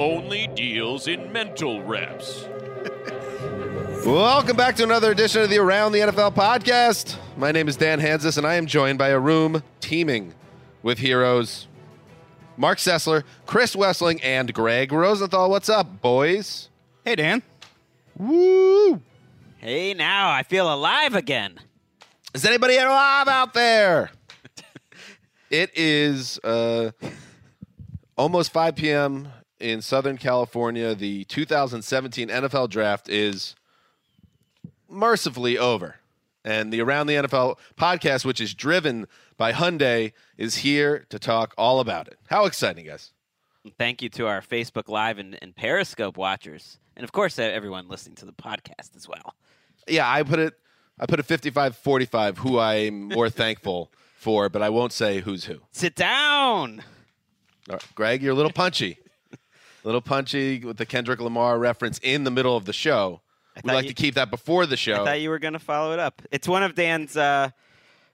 only deals in mental reps. Welcome back to another edition of the Around the NFL podcast. My name is Dan Hanzus, and I am joined by a room teeming with heroes Mark Sessler, Chris Wesseling, and Greg Rosenthal. What's up, boys? Hey, Dan. Woo! Hey, now I feel alive again. Is anybody alive out there? it is uh, almost 5 p.m. in Southern California. The 2017 NFL draft is mercifully over. And the Around the NFL podcast, which is driven by Hyundai, is here to talk all about it. How exciting, guys! Thank you to our Facebook Live and, and Periscope watchers, and of course, uh, everyone listening to the podcast as well. Yeah, I put it. I put a 55-45 who I'm more thankful for, but I won't say who's who. Sit down. Right, Greg, you're a little punchy. A little punchy with the Kendrick Lamar reference in the middle of the show. We thought like you- to keep that before the show. I thought you were going to follow it up. It's one of Dan's uh,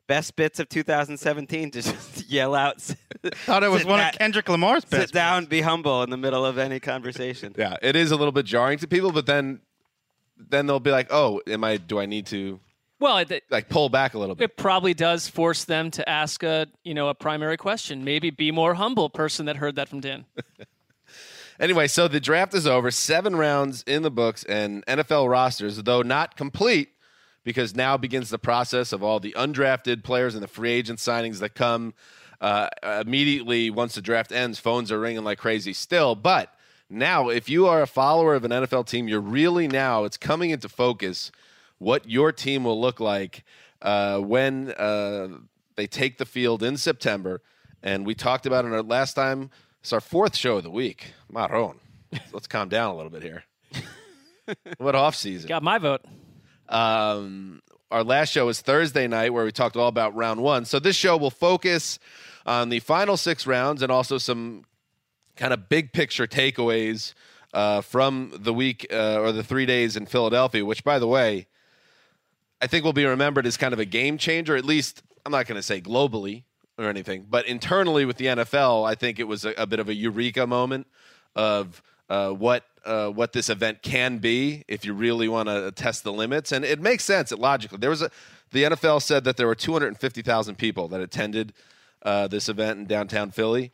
best bits of 2017 to just yell out. Thought it was one da- of Kendrick Lamar's best. Sit down, be humble in the middle of any conversation. yeah, it is a little bit jarring to people, but then then they'll be like, "Oh, am I? Do I need to Well, it, like pull back a little bit?" it probably does force them to ask a you know a primary question. Maybe be more humble. Person that heard that from Dan. Anyway, so the draft is over. Seven rounds in the books, and NFL rosters, though not complete, because now begins the process of all the undrafted players and the free agent signings that come uh, immediately once the draft ends. Phones are ringing like crazy still. But now, if you are a follower of an NFL team, you're really now, it's coming into focus what your team will look like uh, when uh, they take the field in September. And we talked about it our last time. It's our fourth show of the week. Maron. Let's calm down a little bit here. what off season? Got my vote. Um, our last show was Thursday night, where we talked all about round one. So this show will focus on the final six rounds and also some kind of big picture takeaways uh, from the week uh, or the three days in Philadelphia. Which, by the way, I think will be remembered as kind of a game changer. At least I'm not going to say globally or anything, but internally with the NFL, I think it was a, a bit of a eureka moment of uh, what uh, what this event can be if you really want to test the limits, and it makes sense. It logically there was a the NFL said that there were 250,000 people that attended uh, this event in downtown Philly.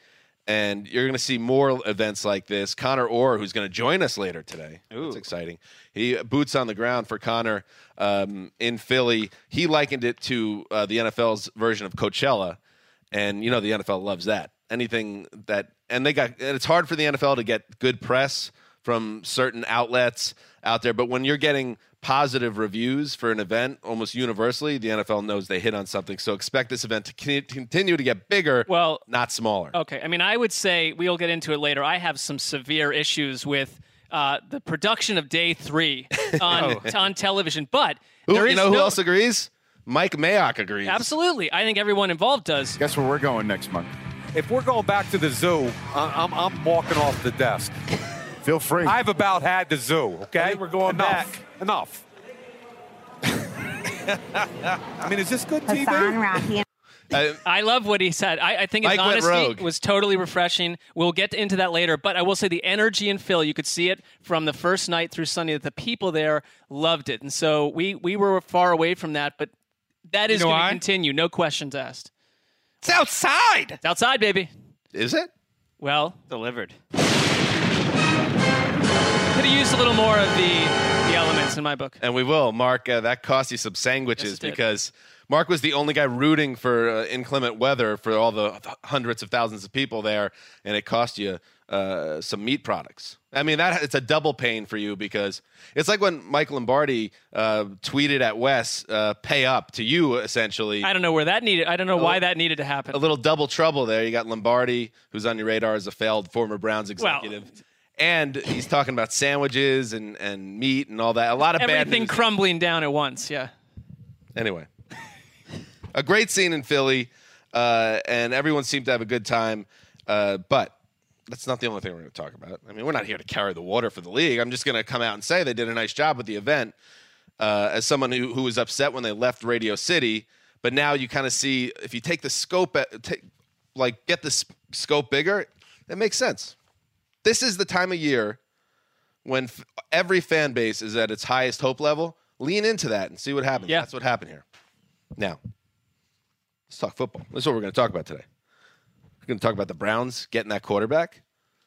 And you're going to see more events like this. Connor Orr, who's going to join us later today, that's exciting. He boots on the ground for Connor um, in Philly. He likened it to uh, the NFL's version of Coachella, and you know the NFL loves that. Anything that and they got and it's hard for the NFL to get good press from certain outlets out there, but when you're getting positive reviews for an event almost universally, the NFL knows they hit on something. So expect this event to continue to get bigger, Well, not smaller. Okay, I mean, I would say we'll get into it later. I have some severe issues with uh, the production of Day Three on on television, but Who- there you is know who else agrees? Mike Mayock agrees. Absolutely, I think everyone involved does. Guess where we're going next month? If we're going back to the zoo, I- I'm, I'm walking off the desk. Feel free. I've about had the zoo, okay? we're going Enough. back. Enough. I mean, is this good TV? Hassan, Rocky, Uh, I love what he said. I, I think his Mike went rogue. honesty was totally refreshing. We'll get into that later, but I will say the energy in Philly, you could see it from the first night through Sunday that the people there loved it, and so we we were far away from that, but that is know going to continue. No questions asked. It's outside. It's outside, baby. is it? Well, delivered. Could have used a little more of the the elements in my book. And we will, Mark. Uh, that cost you some sandwiches it did. because Mark was the only guy rooting for uh, inclement weather for all the hundreds of thousands of people there, and it cost you uh, some meat products. I mean, that it's a double pain for you because it's like when Mike Lombardi uh, tweeted at Wes, uh, "Pay up" to you, essentially. I don't know where that needed. I don't know why that needed to happen. a little double trouble there. You got Lombardi, who's on your radar as a failed former Browns executive. and he's talking about sandwiches and, and meat and all that. A lot of bad Everything crumbling down at once. Yeah. Anyway, a great scene in Philly, uh, and everyone seemed to have a good time. Uh, but that's not the only thing we're going to talk about. I mean, we're not here to carry the water for the league. I'm just going to come out and say they did a nice job with the event. Uh, as someone who, who was upset when they left Radio City, but now you kind of see if you take the scope, at, take, like get the s- scope bigger, it makes sense. This is the time of year when f- every fan base is at its highest hope level. Lean into that and see what happens. Yeah. That's what happened here. Now, let's talk football. This is what we're going to talk about today. We're going to talk about the Browns getting that quarterback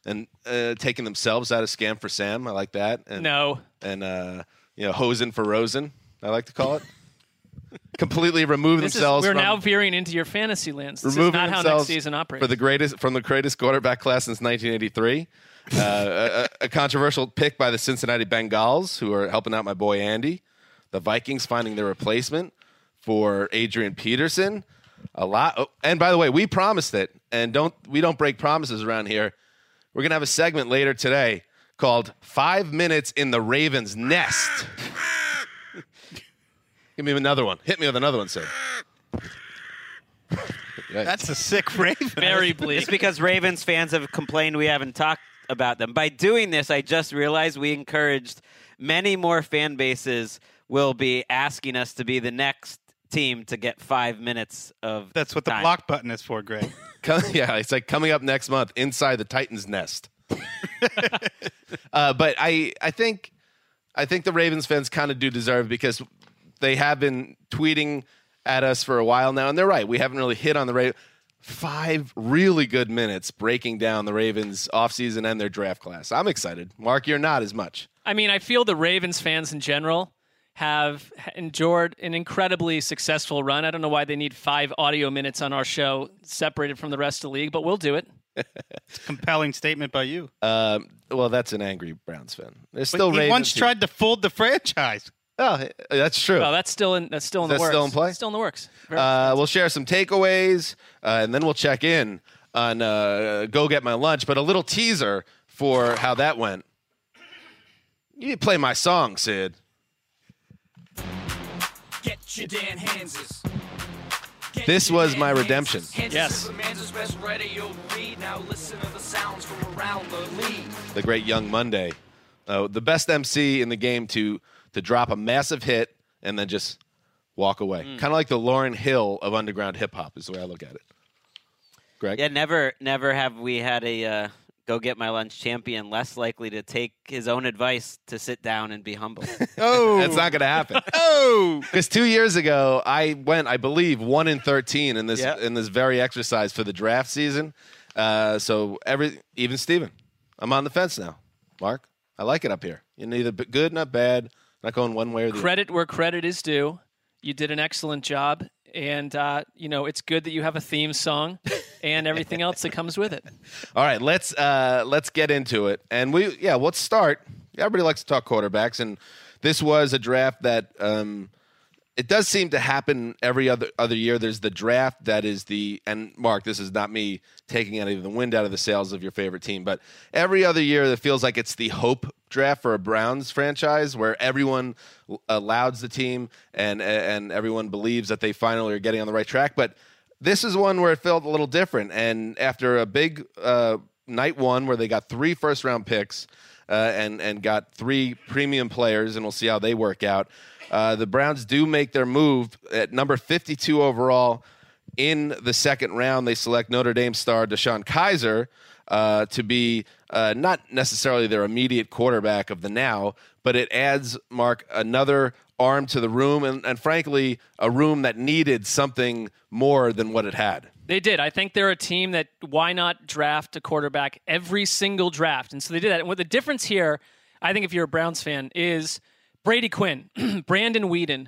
and uh, taking themselves out of scam for Sam. I like that. And, No. And, uh, you know, hosen for Rosen, I like to call it. Completely remove This is, themselves we're from now veering into your fantasy lands. This is removing not how next season operates. for the greatest from the greatest quarterback class since 1983. Uh, a- a controversial pick by the Cincinnati Bengals, who are helping out my boy Andy. The Vikings finding their replacement for Adrian Peterson. A lot. Oh, and by the way, we promised it, and don't we don't break promises around here. We're gonna have a segment later today called Five Minutes in the Ravens Nest. Give me another one. Hit me with another one, sir. That's a sick Raven. Very bleak. It's because Ravens fans have complained we haven't talked about them. By doing this, I just realized we encouraged many more fan bases will be asking us to be the next team to get five minutes of That's what the block button is for, Greg. Come- yeah, it's like coming up next month inside the Titans' nest. uh, but I, I think, I think the Ravens fans kind of do deserve because they have been tweeting at us for a while now, and they're right. We haven't really hit on the Ravens. Five really good minutes breaking down the Ravens offseason and their draft class. I'm excited. Mark, you're not as much. I mean, I feel the Ravens fans in general have endured an incredibly successful run. I don't know why they need five audio minutes on our show separated from the rest of the league, but we'll do it. it's a Compelling statement by you. Um, well, that's an angry Browns fan. There's But still he Ravens once who- tried to fold the franchise. Oh, that's true. Well, that's still in that's still in Is the that works. still in play? Still in the works. Uh, we'll share some takeaways, uh, and then we'll check in on uh, go get my lunch. But a little teaser for how that went. You need to play my song, Sid. Get your Dan Hanzus. This was my redemption. Yes. Now listen to the sounds from around the league. The great Young Monday, uh, the best MC in the game to to drop a massive hit and then just walk away. Mm. Kind of like the Lauryn Hill of underground hip hop is the way I look at it. Greg, Yeah, never, never have we had a uh, go get my lunch champion less likely to take his own advice to sit down and be humble. Oh, that's not going to happen. oh, Because two years ago, I went, I believe, one in thirteen in this Yep. in this very exercise for the draft season. Uh, so every even Steven, I'm on the fence now. Mark, I like it up here. You're neither good, not bad, not going one way or the other. credit where credit is due. You did an excellent job, and uh, you know it's good that you have a theme song and everything else that comes with it. All right, let's uh, let's get into it, and we yeah, let's start. Everybody likes to talk quarterbacks, and this was a draft that um, it does seem to happen every other other year. There's the draft that is the and Mark, this is not me taking any of the wind out of the sails of your favorite team, but every other year it feels like it's the hope draft for a Browns franchise where everyone allows the team and and everyone believes that they finally are getting on the right track. But this is one where it felt a little different. And after a big uh, night one where they got three first round picks uh, and and got three premium players, and we'll see how they work out. Uh, the Browns do make their move at number 52 overall in the second round. They select Notre Dame star DeShone Kizer uh, to be uh, not necessarily their immediate quarterback of the now, but it adds Mark another arm to the room, and, and frankly, a room that needed something more than what it had. They did. I think they're a team that why not draft a quarterback every single draft? And so they did that. And what the difference here, I think, if you're a Browns fan, is Brady Quinn, Brandon Weeden,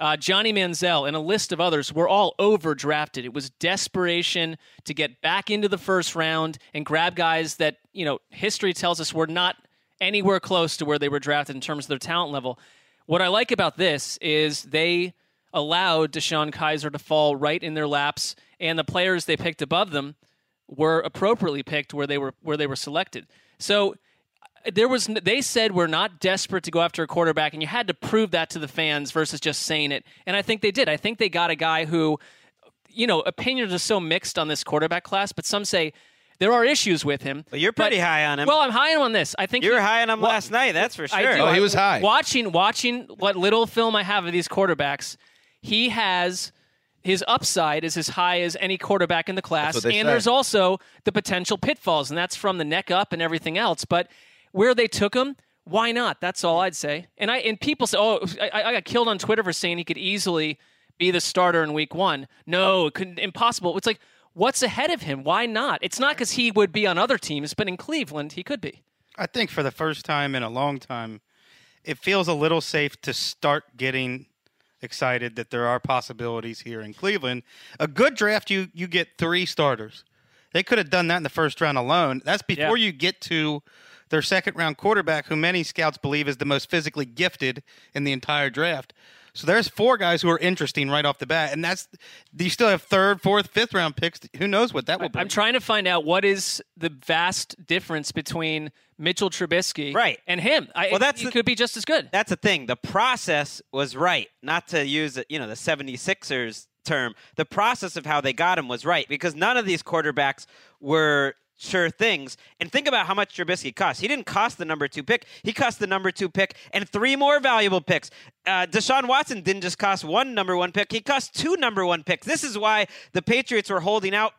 uh, Johnny Manziel, and a list of others were all overdrafted. It was desperation to get back into the first round and grab guys that, you know, history tells us were not anywhere close to where they were drafted in terms of their talent level. What I like about this is they allowed DeShone Kizer to fall right in their laps, and the players they picked above them were appropriately picked where they were where they were selected. So there was they said we're not desperate to go after a quarterback and you had to prove that to the fans versus just saying it and i think they did i think they got a guy who you know opinions are so mixed on this quarterback class but some say there are issues with him But you're pretty high on him. well i'm high on this i think you were he- high on him well, last night. That's for sure. Oh, he was high. Watching watching what little film I have of these quarterbacks, he has his upside is as high as any quarterback in the class, what and they there's also the potential pitfalls, and that's from the neck up and everything else. But where they took him, why not? That's all I'd say. And I and people say, oh, I, I got killed on Twitter for saying he could easily be the starter in week one. No, it couldn't, impossible. It's like. What's ahead of him? Why not? It's not because he would be on other teams, but in Cleveland, he could be. I think for the first time in a long time, it feels a little safe to start getting excited that there are possibilities here in Cleveland. A good draft, you you get three starters. They could have done that in the first round alone. That's before Yeah. you get to their second round quarterback, who many scouts believe is the most physically gifted in the entire draft. So there's four guys who are interesting right off the bat, and that's you still have third, fourth, fifth round picks. Who knows what that will be? I'm trying to find out what is the vast difference between Mitchell Trubisky Right. and him. I, Well, that's it the- could be just as good. That's the thing. The process was right. Not to use it, you know, the 76ers term. The process of how they got him was right because none of these quarterbacks were sure things. And think about how much Trubisky cost. He didn't cost the number two pick. He cost the number two pick and three more valuable picks. Uh, Deshaun Watson didn't just cost one number one pick. He cost two number one picks. This is why the Patriots were holding out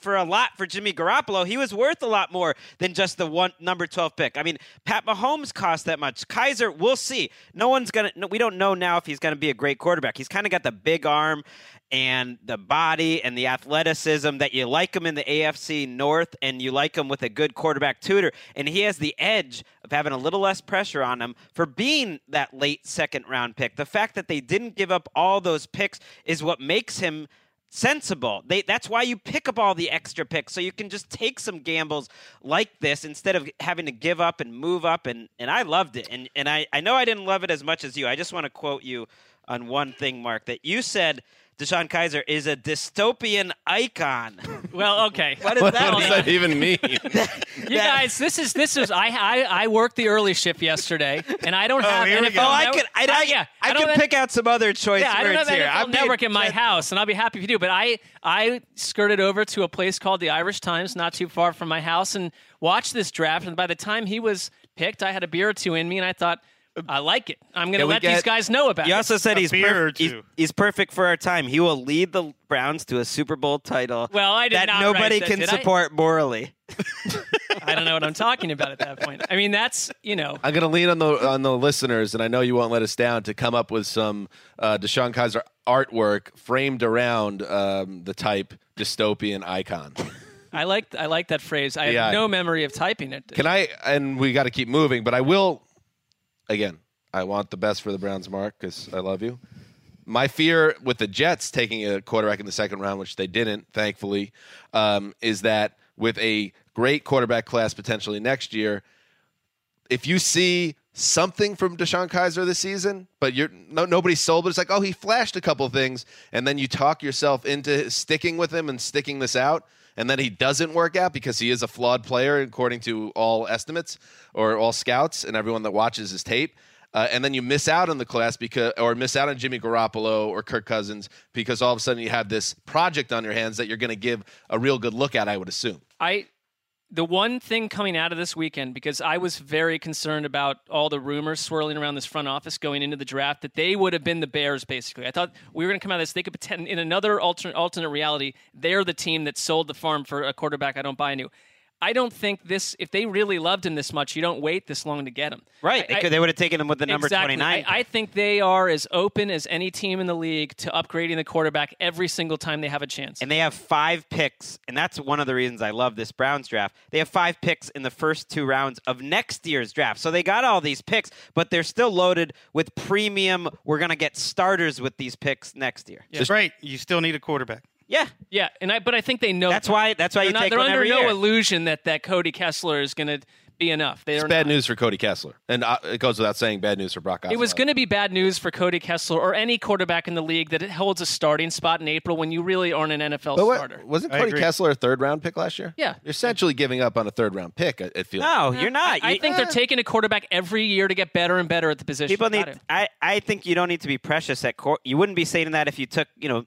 for a lot for Jimmy Garoppolo. He was worth a lot more than just the one number 12 pick. I mean, Pat Mahomes cost that much. Kizer, we'll see. No one's going to, we don't know now if he's going to be a great quarterback. He's kind of got the big arm and the body and the athleticism that you like him in the AFC North and you like him with a good quarterback tutor. And he has the edge of having a little less pressure on him for being that late second round pick. The fact that they didn't give up all those picks is what makes him sensible. They, that's why you pick up all the extra picks so you can just take some gambles like this instead of having to give up and move up. And, and I loved it. And, and I, I know I didn't love it as much as you. I just want to quote you on one thing, Mark, that you said DeShone Kizer is a dystopian icon. well, okay. What does What that does that even mean? You guys, this is this is I I, I worked the early shift yesterday, and I don't oh, have here we NFL. Oh, I Network- could, I, I, yeah, I, don't could have- pick out some other choice Yeah, I don't have here. NFL I'm being- Network in my house, and I'll be happy if you do. But I I skirted over to a place called the Irish Times, not too far from my house, and watched this draft. And by the time he was picked, I had a beer or two in me, and I thought, I like it. I'm going to Can we let these guys know about You it. also said he's, perf- he's he's perfect for our time. He will lead the Browns to a Super Bowl title. Well, I did that not nobody write that, can did I? support morally. I don't know what I'm talking about at that point. I mean, that's you know. I'm going to lean on the on the listeners, and I know you won't let us down to come up with some uh, DeShone Kizer artwork framed around um, the type dystopian icon. I like I like that phrase. I Yeah. have no memory of typing it. Can I? And we got to keep moving, but I will. Again, I want the best for the Browns, Mark, because I love you. My fear with the Jets taking a quarterback in the second round, which they didn't, thankfully, um, is that with a great quarterback class potentially next year, if you see something from DeShone Kizer this season, but you're no, nobody's sold. But it's like, oh, he flashed a couple things, and then you talk yourself into sticking with him and sticking this out, and then he doesn't work out because he is a flawed player according to all estimates or all scouts and everyone that watches his tape. Uh, and then you miss out on the class because, or miss out on Jimmy Garoppolo or Kirk Cousins because all of a sudden you have this project on your hands that you're going to give a real good look at. I would assume. I the one thing coming out of this weekend because I was very concerned about all the rumors swirling around this front office going into the draft that they would have been the Bears basically. I thought we were going to come out of this they could pretend in another alternate alternate reality they're the team that sold the farm for a quarterback I don't buy into. I don't think this. If they really loved him this much, you don't wait this long to get him. Right. I- they, could, they would have taken him with the number exactly. 29. I, I think they are as open as any team in the league to upgrading the quarterback every single time they have a chance. and they have five picks, and that's one of the reasons I love this Browns draft. They have five picks in the first two rounds of next year's draft. So they got all these picks, but they're still loaded with premium. We're going to get starters with these picks next year. That's right. You still need a quarterback. Yeah. yeah, and I but I think they know That's why that's why they're you not, they're one under every no year. illusion that that Cody Kessler is going to be enough. They It's are bad not. news for Cody Kessler, and uh, it goes without saying, bad news for Brock. Osweiler. It was going to be bad news for Cody Kessler or any quarterback in the league that holds a starting spot in April when you really aren't an NFL But what- starter. wasn't Cody. Kessler a third round pick last year? Yeah. You're essentially giving up on a third round pick. It it feels. No, you're not. I You- think they're taking a quarterback every year to get better and better at the position. People need. I, I think you don't need to be precious at court. You wouldn't be saying that if you took you know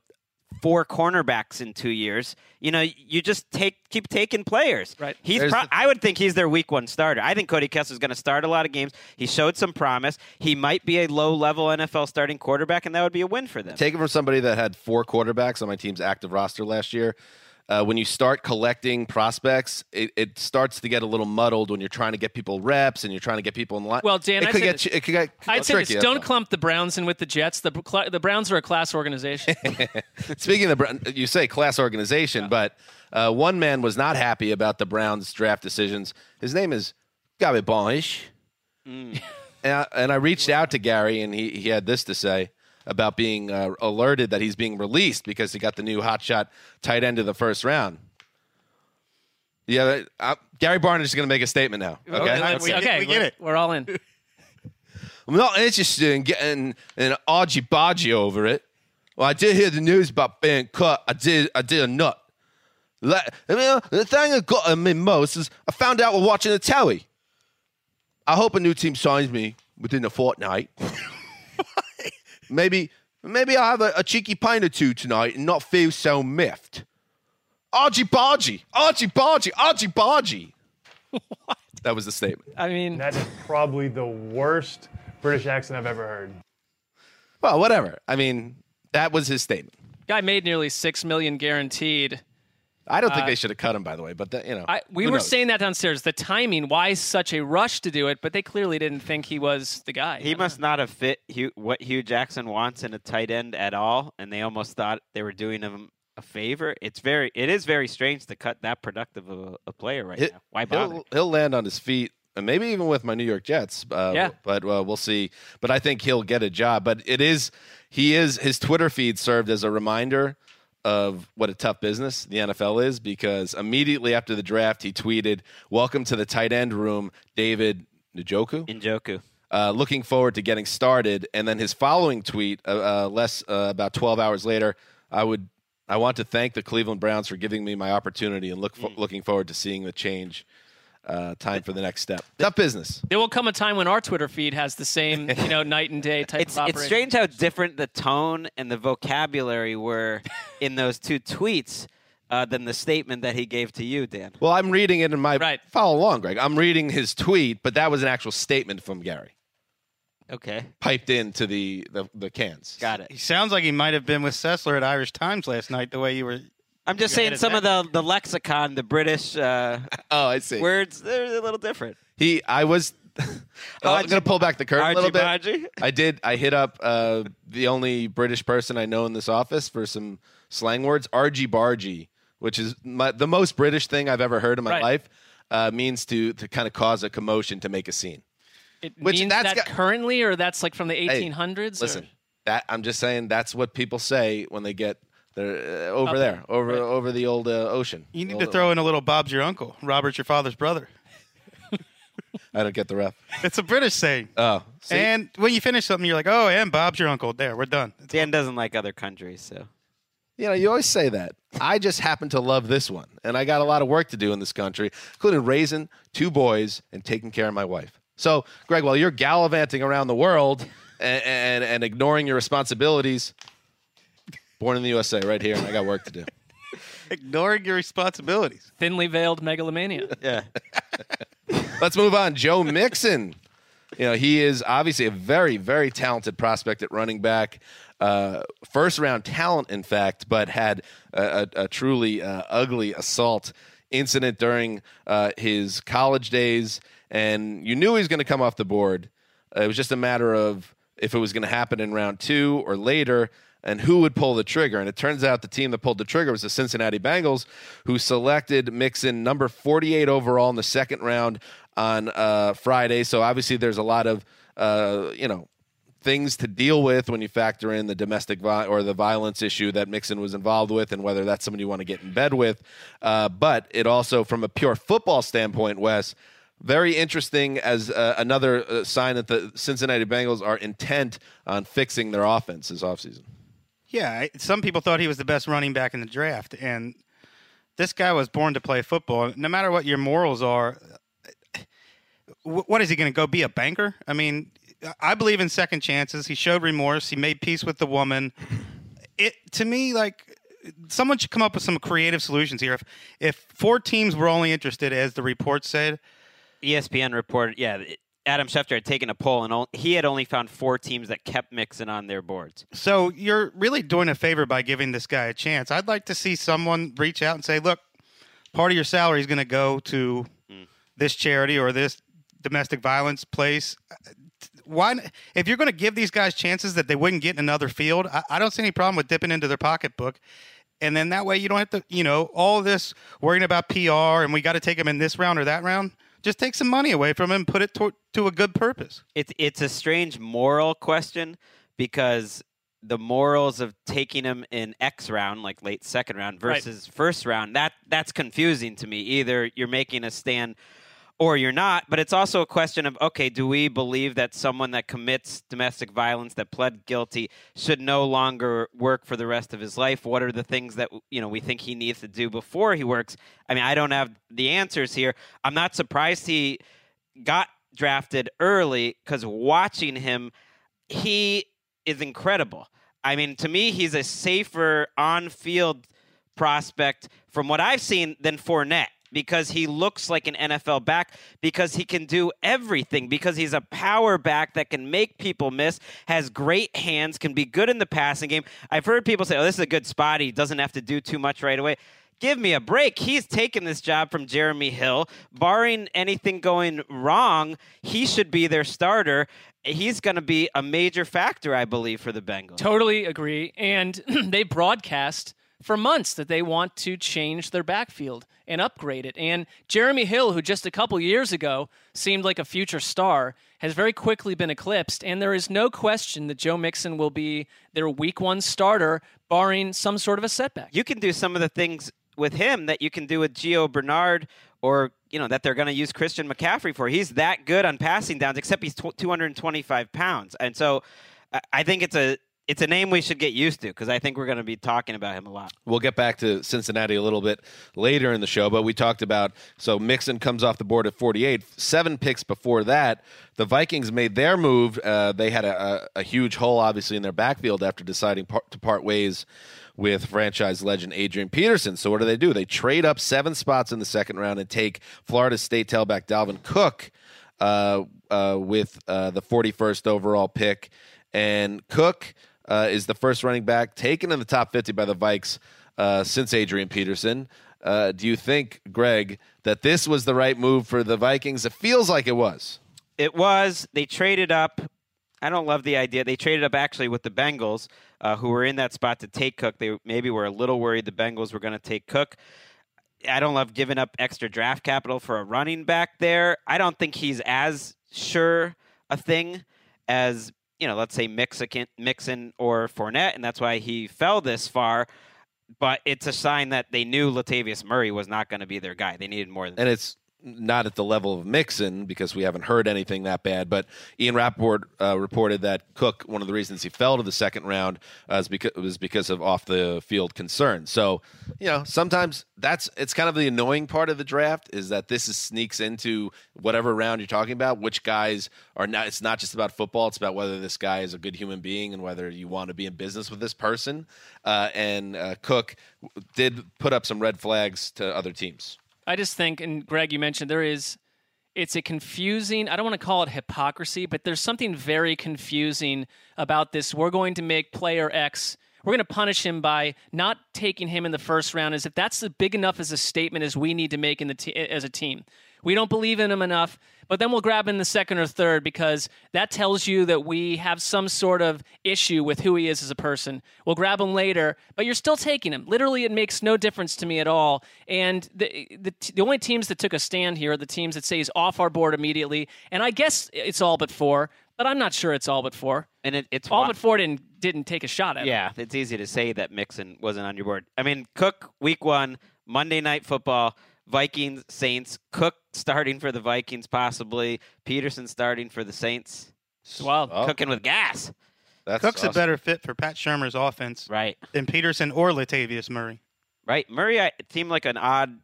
four cornerbacks in two years. You know, you just take keep taking players. Right. He's. There's Pro- the- I would think he's their week one starter. I think Cody Kessler is going to start a lot of games. He showed some promise. He might be a low level NFL starting quarterback, and that would be a win for them. Take it from somebody that had four quarterbacks on my team's active roster last year. Uh, when you start collecting prospects, it, it starts to get a little muddled when you're trying to get people reps and you're trying to get people in line. Well, Dan, it I'd could say get it could get I'd say tricky, this: don't clump the Browns in with the Jets. The the Browns are a class organization. Speaking of the you say class organization, but uh, one man was not happy about the Browns draft decisions. His name is Gary Barnidge. Mm. and, I, and I reached out to Gary, and he, he had this to say about being uh, alerted that he's being released because he got the new hotshot tight end of the first round. Yeah, uh, Gary Barnidge is going to make a statement now. Okay, let's- we get- okay, we get it. We're all in. I'm not interested in getting an argy bargy over it. Well, I did hear the news about being cut. I did. I did a nut. Like, I mean, uh, the thing that got me most is I found out while watching the telly. I hope a new team signs me within a fortnight. maybe, maybe I'll have a, a cheeky pint or two tonight and not feel so miffed. Argy bargy, argy bargy, argy bargy. That was the statement. I mean, That is probably the worst British accent I've ever heard. Well, whatever. I mean, that was his statement. guy made nearly six million guaranteed. I don't think Uh, they should have cut him, by the way. But that, you know, I, we were knows? saying that downstairs. The timing, why such a rush to do it? But they clearly didn't think he was the guy. He must not have fit Hue, what Hue Jackson wants in a tight end at all, and they almost thought they were doing him a favor. It's very, it is very strange to cut that productive of a, a player right He- now. Why bother? He'll, he'll land on his feet, and maybe even with my New York Jets. Uh, Yeah. But uh, we'll see. But I think he'll get a job. But it is, he is, his Twitter feed served as a reminder of what a tough business the NFL is because immediately after the draft, he tweeted, Welcome to the tight end room, David Njoku. Njoku. uh, looking forward to getting started. And then his following tweet, uh, uh, less uh, about 12 hours later, I would I want to thank the Cleveland Browns for giving me my opportunity and look fo- looking forward to seeing the change. Uh, time for the next step. Tough business. There will come a time when our Twitter feed has the same, you know, night and day type It's of it's strange how different the tone and the vocabulary were in those two tweets uh, than the statement that he gave to you, Dan. Well, I'm reading it in my Right. follow along, Greg. I'm reading his tweet, but that was an actual statement from Gary, Okay, piped into the the, the cans. got it. He sounds like he might have been with Sessler at Irish Times last night. The way you were. I'm just saying added some of the the lexicon, the British uh, Oh, I see. words, they're a little different. He, I was. I'm going to pull back the curtain a little bit. Argy-bargy? I did. I hit up uh, the only British person I know in this office for some slang words. Argy bargy, which is my, the most British thing I've ever heard in my Right. life, uh, means to to kind of cause a commotion to make a scene. It Which means that's that got- currently, or that's like from the Hey, 1800s. or- Listen, that I'm just saying that's what people say when they get their uh, over Up there, there. over Right. over the old uh, ocean. You need The to old- throw in a little Bob's your uncle. Robert's your father's brother. I don't get the ref. It's a British saying. Oh, see? And when you finish something, you're like, "Oh, and Bob's your uncle." There, we're done. Dan doesn't like other countries, so You know, you always say that. I just happen to love this one, and I got a lot of work to do in this country, including raising two boys and taking care of my wife. So, Greg, while you're gallivanting around the world and, and, and ignoring your responsibilities, born in the USA, right here, and I got work to do. Ignoring your responsibilities. Thinly veiled megalomania. yeah. Let's move on. Joe Mixon. You know, he is obviously a very, very talented prospect at running back. Uh, first round talent, in fact, but had a, a, a truly uh, ugly assault incident during uh, his college days. And you knew he was going to come off the board. it was just a matter of if it was going to happen in round two or later and who would pull the trigger. And it turns out the team that pulled the trigger was the Cincinnati Bengals, who selected Mixon number 48 overall in the second round on uh, Friday. So obviously, there's a lot of uh, you know things to deal with when you factor in the domestic vi- or the violence issue that Mixon was involved with, and whether that's somebody you want to get in bed with. Uh, but it also, from a pure football standpoint, Wes. Very interesting as uh, another uh, sign that the Cincinnati Bengals are intent on fixing their offense this offseason. Yeah, some people thought he was the best running back in the draft, and this guy was born to play football. No matter what your morals are, uh, what is he going to go be a banker? I mean, I believe in second chances. He showed remorse. He made peace with the woman. It to me like someone should come up with some creative solutions here. If if four teams were only interested, as the report said, ESPN reported, yeah, Adam Schefter had taken a poll and he had only found four teams that kept Mixon on their boards. So you're really doing a favor by giving this guy a chance. I'd like to see someone reach out and say, "Look, part of your salary is going to go to mm. this charity or this domestic violence place." Why, if you're going to give these guys chances that they wouldn't get in another field, I, I don't see any problem with dipping into their pocketbook. And then that way you don't have to, you know, all this worrying about PR and we got to take them in this round or that round. Just take some money away from him, put it to, to a good purpose. It's it's a strange moral question because the morals of taking him in X round, like late second round, Right. versus first round, that that's confusing to me. Either you're making a stand or you're not. But it's also a question of okay, do we believe that someone that commits domestic violence that pled guilty should no longer work for the rest of his life? What are the things that you know we think he needs to do before he works? I mean, I don't have the answers here. I'm not surprised he got drafted early because watching him, he is incredible. I mean, to me, he's a safer on-field prospect from what I've seen than Fournette because he looks like an NFL back because he can do everything because he's a power back that can make people miss, has great hands, can be good in the passing game. I've heard people say, "Oh, this is a good spot. He doesn't have to do too much right away." Give me a break. He's taken this job from Jeremy Hill. Barring anything going wrong, he should be their starter. He's going to be a major factor, I believe, for the Bengals. Totally agree. And they broadcast for months that they want to change their backfield and upgrade it. And Jeremy Hill, who just a couple years ago seemed like a future star, has very quickly been eclipsed. And there is no question that Joe Mixon will be their week one starter, barring some sort of a setback. you can do some of the things with him that you can do with Gio Bernard or you know that they're going to use Christian McCaffrey for. He's that good on passing downs, except he's tw- 225 pounds, and so I think it's a it's a name we should get used to because I think we're going to be talking about him a lot. We'll get back to Cincinnati a little bit later in the show, but we talked about so Mixon comes off the board at 48. Seven picks before that, the Vikings made their move. Uh, they had a, a, huge hole, obviously, in their backfield after deciding par- to part ways with franchise legend Adrian Peterson. So what do they do? They trade up seven spots in the second round and take Florida State tailback Dalvin Cook uh, uh, with uh, the 41st overall pick. And Cook uh, is the first running back taken in the top 50 by the Vikes uh, since Adrian Peterson. Uh, do you think, Greg, that this was the right move for the Vikings? It feels like it was. It was they traded up. I don't love the idea. They traded up actually with the Bengals, uh, who were in that spot to take Cook. They maybe were a little worried the Bengals were going to take Cook. I don't love giving up extra draft capital for a running back there. I don't think he's as sure a thing as you know, let's say Mixon, Mixon or Fournette, and that's why he fell this far. But it's a sign that they knew Latavius Murray was not going to be their guy. They needed more than And it's not at the level of Mixon because we haven't heard anything that bad. But Ian Rapoport uh, reported that Cook, one of the reasons he fell to the second round, uh, is because, was because of off the field concerns. So, you know, sometimes that's it's kind of the annoying part of the draft is that this is sneaks into whatever round you're talking about. Which guys are not? It's not just about football. It's about whether this guy is a good human being and whether you want to be in business with this person. Uh, and uh, Cook did put up some red flags to other teams. I just think, and Greg, you mentioned there is, it's a confusing, I don't want to call it hypocrisy, but there's something very confusing about this. We're going to make player X, we're going to punish him by not taking him in the first round as if that's as big enough as a statement as we need to make in the te- as a team. We don't believe in him enough, but then we'll grab him in the second or third because that tells you that we have some sort of issue with who he is as a person. We'll grab him later, but you're still taking him. Literally, it makes no difference to me at all. And the the, the only teams that took a stand here are the teams that say he's off our board immediately. And I guess it's all but four, but I'm not sure it's all but four. And it, it's all but four didn't didn't take a shot at him. Yeah, it's easy to say that Mixon wasn't on your board. I mean, Cook week one, Monday night football, Vikings, Saints, Cook starting for the Vikings possibly, Peterson starting for the Saints. Well. Oh. Cooking with gas. That's Cook's a better fit for Pat Shurmur's offense Right. than Peterson or Latavius Murray. Right. Murray I, it seemed like an odd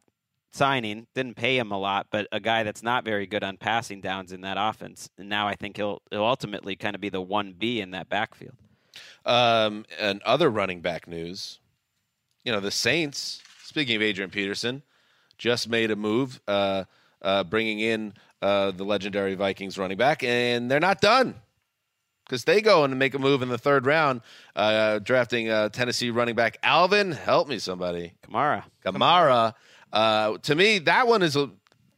signing. Didn't pay him a lot, but a guy that's not very good on passing downs in that offense. And now I think he'll he'll ultimately kind of be the one B in that backfield. Um, and other running back news, you know, the Saints. Speaking of Adrian Peterson, just made a move, uh, uh, bringing in uh, the legendary Vikings running back, and they're not done because they go and make a move in the third round, uh, drafting uh, Tennessee running back Alvin. Help me, somebody. Kamara. Kamara. Uh, to me, that one is a,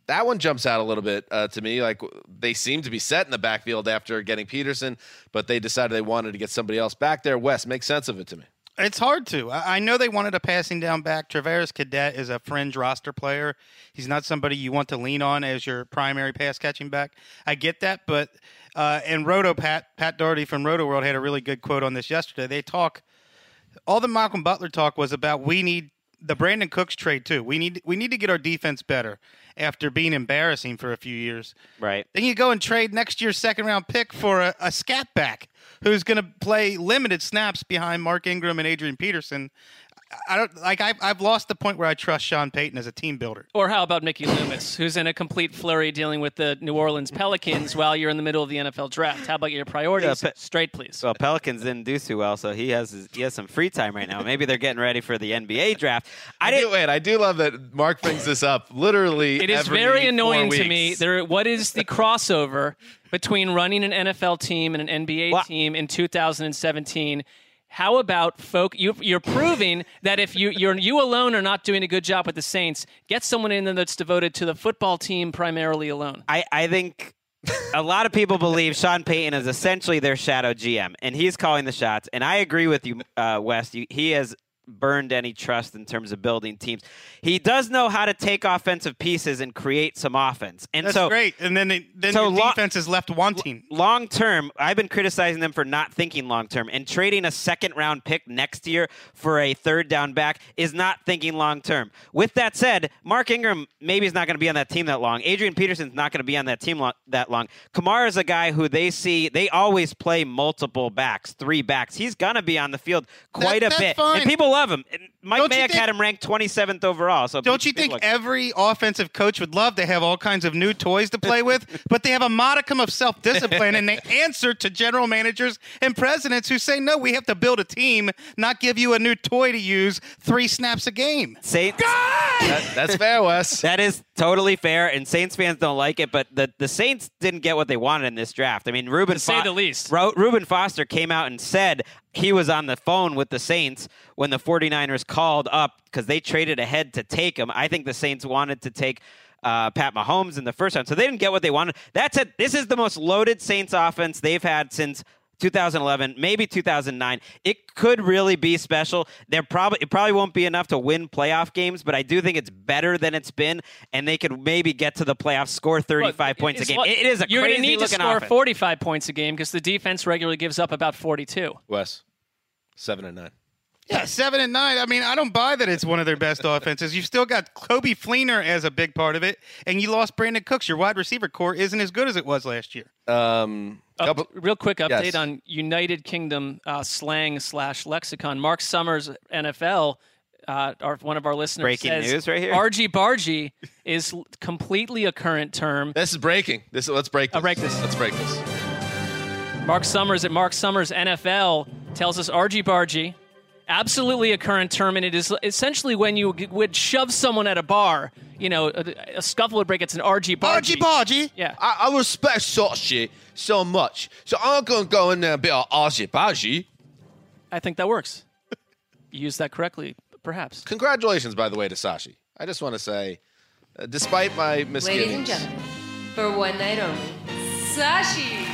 that one jumps out a little bit uh, to me. Like they seem to be set in the backfield after getting Peterson, but they decided they wanted to get somebody else back there. Wes, make sense of it to me. It's hard to. I know they wanted a passing down back. Travaris Cadet is a fringe roster player. He's not somebody you want to lean on as your primary pass catching back. I get that, but uh, and Roto Pat Pat Daugherty from Roto World had a really good quote on this yesterday. They talk all the Malcolm Butler talk was about we need the Brandin Cooks trade too. We need we need to get our defense better after being embarrassing for a few years. Right. Then you go and trade next year's second round pick for a, a scat back who's going to play limited snaps behind Mark Ingram and Adrian Peterson. I don't like. I've, I've lost the point where I trust Sean Payton as a team builder. Or how about Mickey Loomis, who's in a complete flurry dealing with the New Orleans Pelicans while you're in the middle of the NFL draft? How about your priorities? Yeah, Pe- Straight, please. Well, Pelicans didn't do too well, so he has his, he has some free time right now. Maybe they're getting ready for the NBA draft. I I didn't. do, wait, I do love that Mark brings this up literally. It is every very annoying to me. There, what is the crossover between running an NFL team and an NBA Well- team in 2017? How about folk? You, you're proving that if you you're you alone are not doing a good job with the Saints, get someone in there that's devoted to the football team primarily alone. I, I think a lot of people believe Sean Payton is essentially their shadow GM, and he's calling the shots. And I agree with you, uh, Wes. You, he has burned any trust in terms of building teams. He does know how to take offensive pieces and create some offense. And That's so great. And then they, then so lo- defense is left wanting. long term, I've been criticizing them for not thinking long term, and trading a second round pick next year for a third down back is not thinking long term. With that said, Mark Ingram maybe is not going to be on that team that long. Adrian Peterson's not going to be on that team lo- that long. Kamara is a guy who they see they always play multiple backs, three backs. He's going to be on the field quite That- a bit, fine. and people love him. Mike Don't Mayock think- had him ranked 27th overall. So Don't you think every offensive coach would love to have all kinds of new toys to play with? but they have a modicum of self discipline and they answer to general managers and presidents who say, no, we have to build a team, not give you a new toy to use three snaps a game. Saints? That- that's fair, Wes. That is totally fair, and Saints fans don't like it, but the, the Saints didn't get what they wanted in this draft. I mean, Ruben To say the least. Ro- Reuben Foster came out and said he was on the phone with the Saints when the 49ers called up because they traded ahead to take him. I think the Saints wanted to take uh, Pat Mahomes in the first round, so they didn't get what they wanted. That's it. This is the most loaded Saints offense they've had since 2011, maybe 2009. It could really be special. There probably it probably won't be enough to win playoff games, but I do think it's better than it's been, and they could maybe get to the playoffs, score 35 Look, points a game. what- It- it is a You're crazy gonna need to score offense. 45 points a game because the defense regularly gives up about 42. Wes, seven and nine. Yeah, seven and nine. I mean, I don't buy that it's one of their best offenses. You've still got Coby Fleener as a big part of it, and you lost Brandin Cooks. Your wide receiver corps isn't as good as it was last year. Um, Up- real quick update Yes. on United Kingdom uh, slang slash lexicon. Mark Summers, NFL, uh, our, one of our listeners Breaking says, news right here. Argy bargy is completely a current term. this is breaking. This let's break. This. I'll break this. Let's break this. Mark Summers at Mark Summers NFL tells us argy bargy, absolutely a current term, and it is essentially when you would shove someone at a bar. You know, a, a scuffle would break. It's an argy bargy. Argy bargy. Yeah. I, I respect Sashi so much, so I'm gonna go in there and be a argy bargy. I think that works. You used that correctly, perhaps. Congratulations, by the way, to Sashi. I just want to say, uh, despite my misgivings, Ladies and gentlemen, for one night only, Sashi.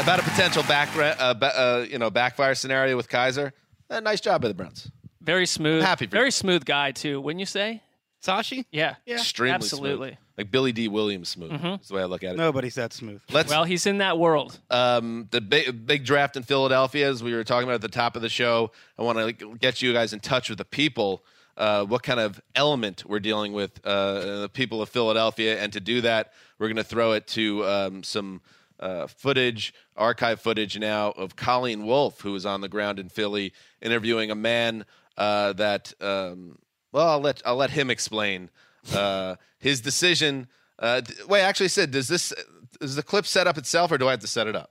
About a potential back, uh, uh, you know, backfire scenario with Kizer. Uh, nice job by the Browns. Very smooth. Happy for Very smooth guy too, wouldn't you say? Sashi? Yeah. Extremely Absolutely. smooth. like Billy Dee Williams smooth. That's the way I look at it. Nobody's that smooth. Let's Well, he's in that world. um, the big, big draft in Philadelphia, as we were talking about at the top of the show. I want to get you guys in touch with the people. Uh, what kind of element we're dealing with uh, the people of Philadelphia, and to do that, we're going to throw it to um, some uh, footage, archive footage now of Colleen Wolfe, who was on the ground in Philly interviewing a man uh, that. Um, well, I'll let I'll let him explain uh, his decision. Uh, wait, actually, Sid, does this is the clip set up itself, or do I have to set it up?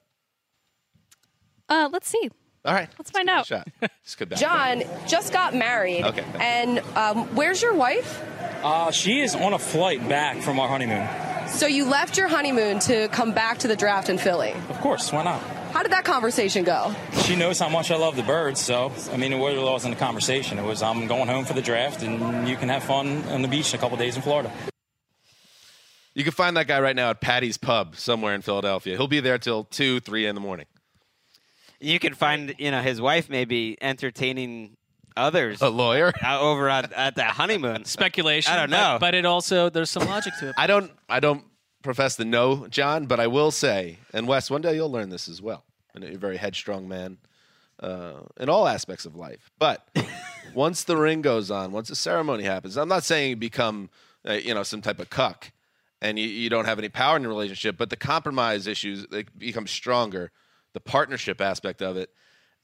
Uh, let's see. All right, Let's find out. shot. This could back. John just got married. Okay. And um, where's your wife? Uh, she is on a flight back from our honeymoon. So you left your honeymoon to come back to the draft in Philly. Of course, why not? How did that conversation go? She knows how much I love the birds, so I mean, it really wasn't a conversation. It was I'm going home for the draft, and you can have fun on the beach in a couple days in Florida. You can find that guy right now at Patty's Pub somewhere in Philadelphia. He'll be there till two, three in the morning. You can find, you know, his wife maybe entertaining others. A lawyer uh, over at, at that honeymoon. Speculation. I don't know. But, it also there's some logic to it. I don't. I don't profess to know John, but I will say, and Wes, one day you'll learn this as well. And you're a very headstrong man uh, in all aspects of life. But once the ring goes on, once the ceremony happens, I'm not saying you become, uh, you know, some type of cuck, and you, you don't have any power in your relationship. But the compromise issues they become stronger. The partnership aspect of it,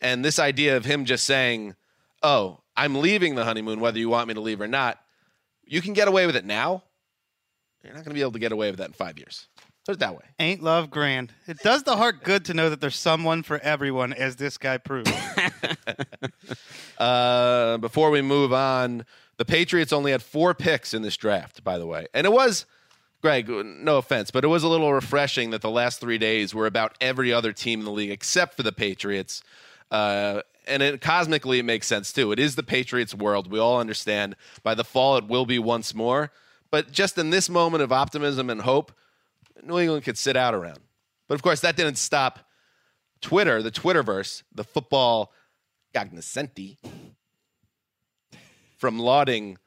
and this idea of him just saying, "Oh, I'm leaving the honeymoon, whether you want me to leave or not." You can get away with it now. You're not going to be able to get away with that in five years. Put it that way. Ain't love grand? It does the heart good to know that there's someone for everyone, as this guy proved. Uh, before we move on, the Patriots only had four picks in this draft, by the way. And it was, Greg, no offense, but it was a little refreshing that the last three days were about every other team in the league except for the Patriots. Uh, and it, cosmically, it makes sense too. It is the Patriots' world. We all understand. By the fall, it will be once more. But just in this moment of optimism and hope, New England could sit out around. But of course, that didn't stop Twitter, the Twitterverse, the football cognoscenti, from lauding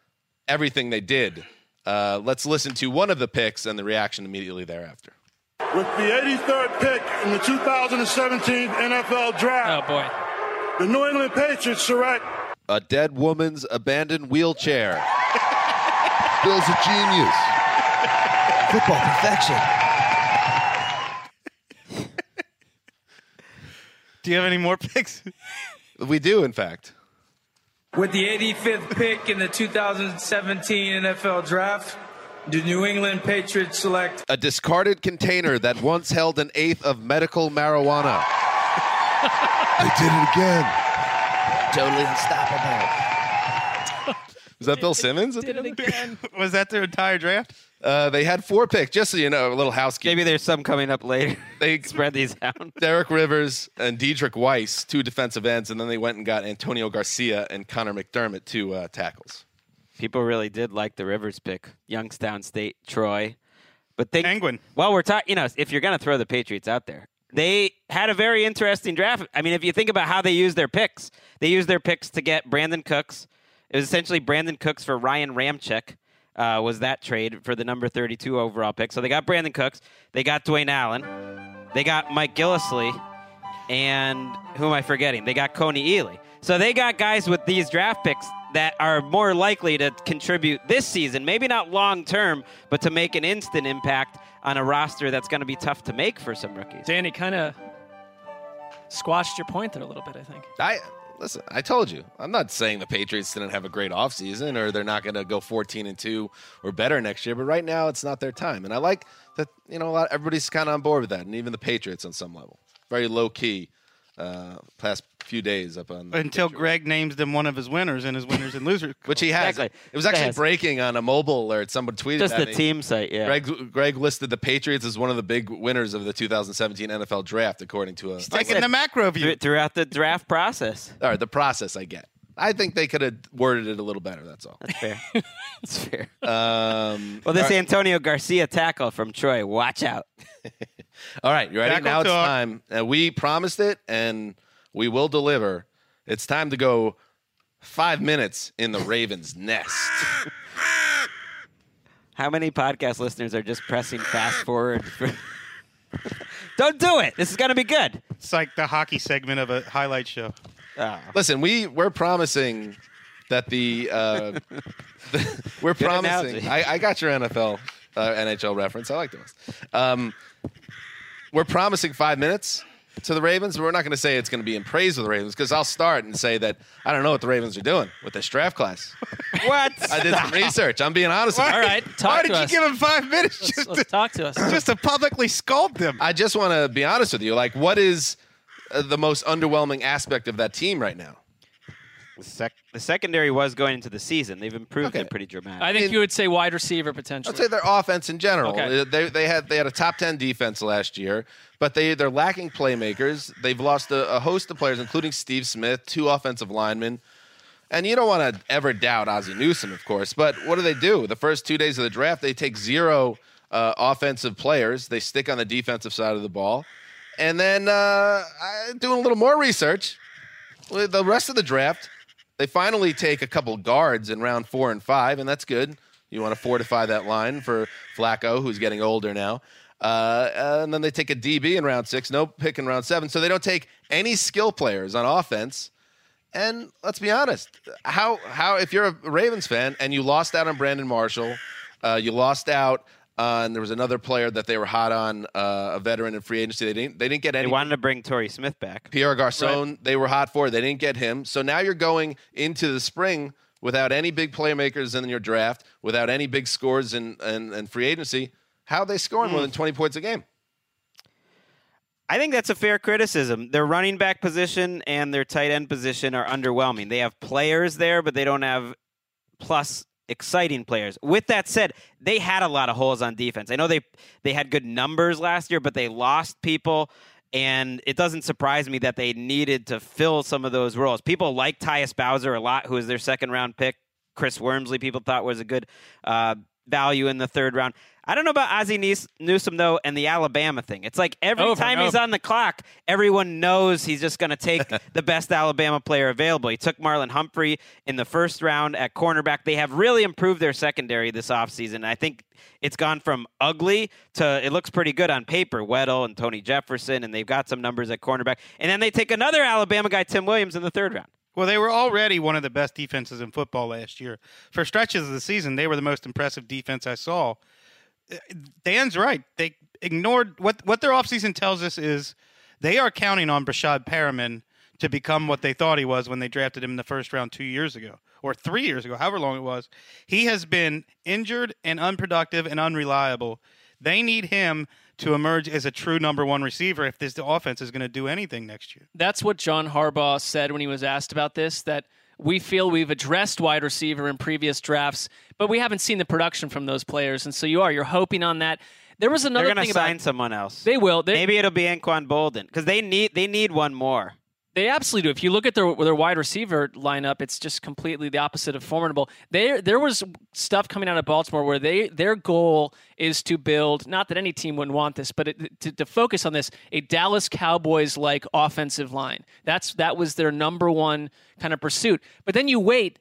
everything they did. Uh, let's listen to one of the picks and the reaction immediately thereafter. With the 83rd pick in the 2017 NFL Draft, oh boy, the New England Patriots select A dead woman's abandoned wheelchair. Bill's a genius. Football perfection. Do you have any more picks? We do, in fact. With the 85th pick in the 2017 NFL Draft, the New England Patriots select A discarded container that once held an eighth of medical marijuana. They did it again. Totally unstoppable. Was that Bill Simmons? Did it again. Was that their entire draft? Uh, they had four picks, just so you know, a little housekeeping. Maybe there's some coming up later. They Spread these out. Derek Rivers and Deatrich Wise, two defensive ends, and then they went and got Antonio Garcia and Conor McDermott, two uh, tackles. People really did like the Rivers pick. Youngstown State, Troy. But think, Penguin. Well, we're talking, you know, if you're going to throw the Patriots out there, they had a very interesting draft. I mean, if you think about how they used their picks, they used their picks to get Brandin Cooks. It was essentially Brandin Cooks for Ryan Ramczyk. Uh, was that trade for the number 32 overall pick? So they got Brandin Cooks, they got Dwayne Allen, they got Mike Gillislee, and who am I forgetting? They got Kony Ealy. So they got guys with these draft picks that are more likely to contribute this season, maybe not long term, but to make an instant impact on a roster that's going to be tough to make for some rookies. Danny kind of squashed your point there a little bit, I think. I listen. I told you. I'm not saying the Patriots didn't have a great offseason or they're not going to go 14 and two or better next year. But right now, it's not their time. And I like that. You know, a lot. Everybody's kind of on board with that, and even the Patriots on some level. Very low key. Uh, past few days up on Until Greg names them one of his winners and his winners and losers. which he has. Exactly. It was actually breaking on a mobile alert. Someone tweeted Just at the me. team site, yeah. Greg Greg listed the Patriots as one of the big winners of the 2017 NFL Draft, according to a Taking the macro view. Thr- throughout the draft process. All right, the process I get. I think they could have worded it a little better. That's all. That's fair. That's fair. Um, Well, this all right. Antonio Garcia tackle from Troy, watch out. All right, you ready? Tackle now it's talk. time. Uh, we promised it, and we will deliver. It's time to go five minutes in the Ravens' nest. How many podcast listeners are just pressing fast forward? For... Don't do it. This is going to be good. It's like the hockey segment of a highlight show. Oh. Listen, we we're promising that the, uh, the- we're Good promising. I, I got your NFL uh, NHL reference. I like those. Um, we're promising five minutes to the Ravens. We're not going to say it's going to be in praise of the Ravens because I'll start and say that I don't know what the Ravens are doing with this draft class. What? I did some research. I'm being honest. with you. All right, talk to you. Why to did us. you give him five minutes Let's, just, let's to, talk to us. just to publicly scold them? I just want to be honest with you. Like, what is uh, the most underwhelming aspect of that team right now? The, sec- the secondary was going into the season. They've improved Okay. it pretty dramatically. I think you would say wide receiver potentially. I'd say their offense in general. Okay. They, they had they had a top ten defense last year, but they they're lacking playmakers. They've lost a, a host of players, including Steve Smith, two offensive linemen. And you don't want to ever doubt Ozzie Newsome, of course. But what do they do? The first two days of the draft, they take zero uh, offensive players. They stick on the defensive side of the ball, and then uh, doing a little more research. with The rest of the draft, they finally take a couple guards in round four and five, and that's good. You want to fortify that line for Flacco, who's getting older now. Uh, and then they take a DB in round six, no pick in round seven. So they don't take any skill players on offense. And let's be honest, how how if you're a Ravens fan and you lost out on Brandon Marshall, uh, you lost out on there was another player that they were hot on, uh, a veteran in free agency. They didn't they didn't get any. they wanted to bring Torrey Smith back. Pierre Garcon, they were hot for. They didn't get him. So now you're going into the spring without any big playmakers in your draft, without any big scores in, in, in free agency. How are they scoring more than 20 points a game? I think that's a fair criticism. Their running back position and their tight end position are underwhelming. They have players there, but they don't have plus exciting players. With that said, they had a lot of holes on defense. I know they they had good numbers last year, but they lost people. And it doesn't surprise me that they needed to fill some of those roles. People like Tyus Bowser a lot, who was their second round pick. Chris Wormley, people thought was a good uh, value in the third round. I don't know about Ozzie Nees- Newsome though, and the Alabama thing. It's like every Over, time he's on the clock, everyone knows he's just going to take the best Alabama player available. He took Marlon Humphrey in the first round at cornerback. They have really improved their secondary this offseason. I think it's gone from ugly to it looks pretty good on paper. Weddle and Tony Jefferson, and they've got some numbers at cornerback. And then they take another Alabama guy, Tim Williams, in the third round. Well, they were already one of the best defenses in football last year. For stretches of the season, they were the most impressive defense I saw. Dan's right. They ignored what what their offseason tells us is they are counting on Breshad Perriman to become what they thought he was when they drafted him in the first round two years ago or three years ago, however long it was. He has been injured and unproductive and unreliable. They need him to emerge as a true number one receiver if this offense is going to do anything next year. That's what John Harbaugh said when he was asked about this. That we feel we've addressed wide receiver in previous drafts, but we haven't seen the production from those players, and so you are you're hoping on that. There was another They're going thing to sign about someone else. they will. They, Maybe it'll be Anquan Boldin because they need they need one more. They absolutely do. If you look at their their wide receiver lineup, it's just completely the opposite of formidable. There there was stuff coming out of Baltimore where they their goal is to build. Not that any team wouldn't want this, but it, to, to focus on this a Dallas Cowboys like offensive line. That's that was their number one kind of pursuit. But then you wait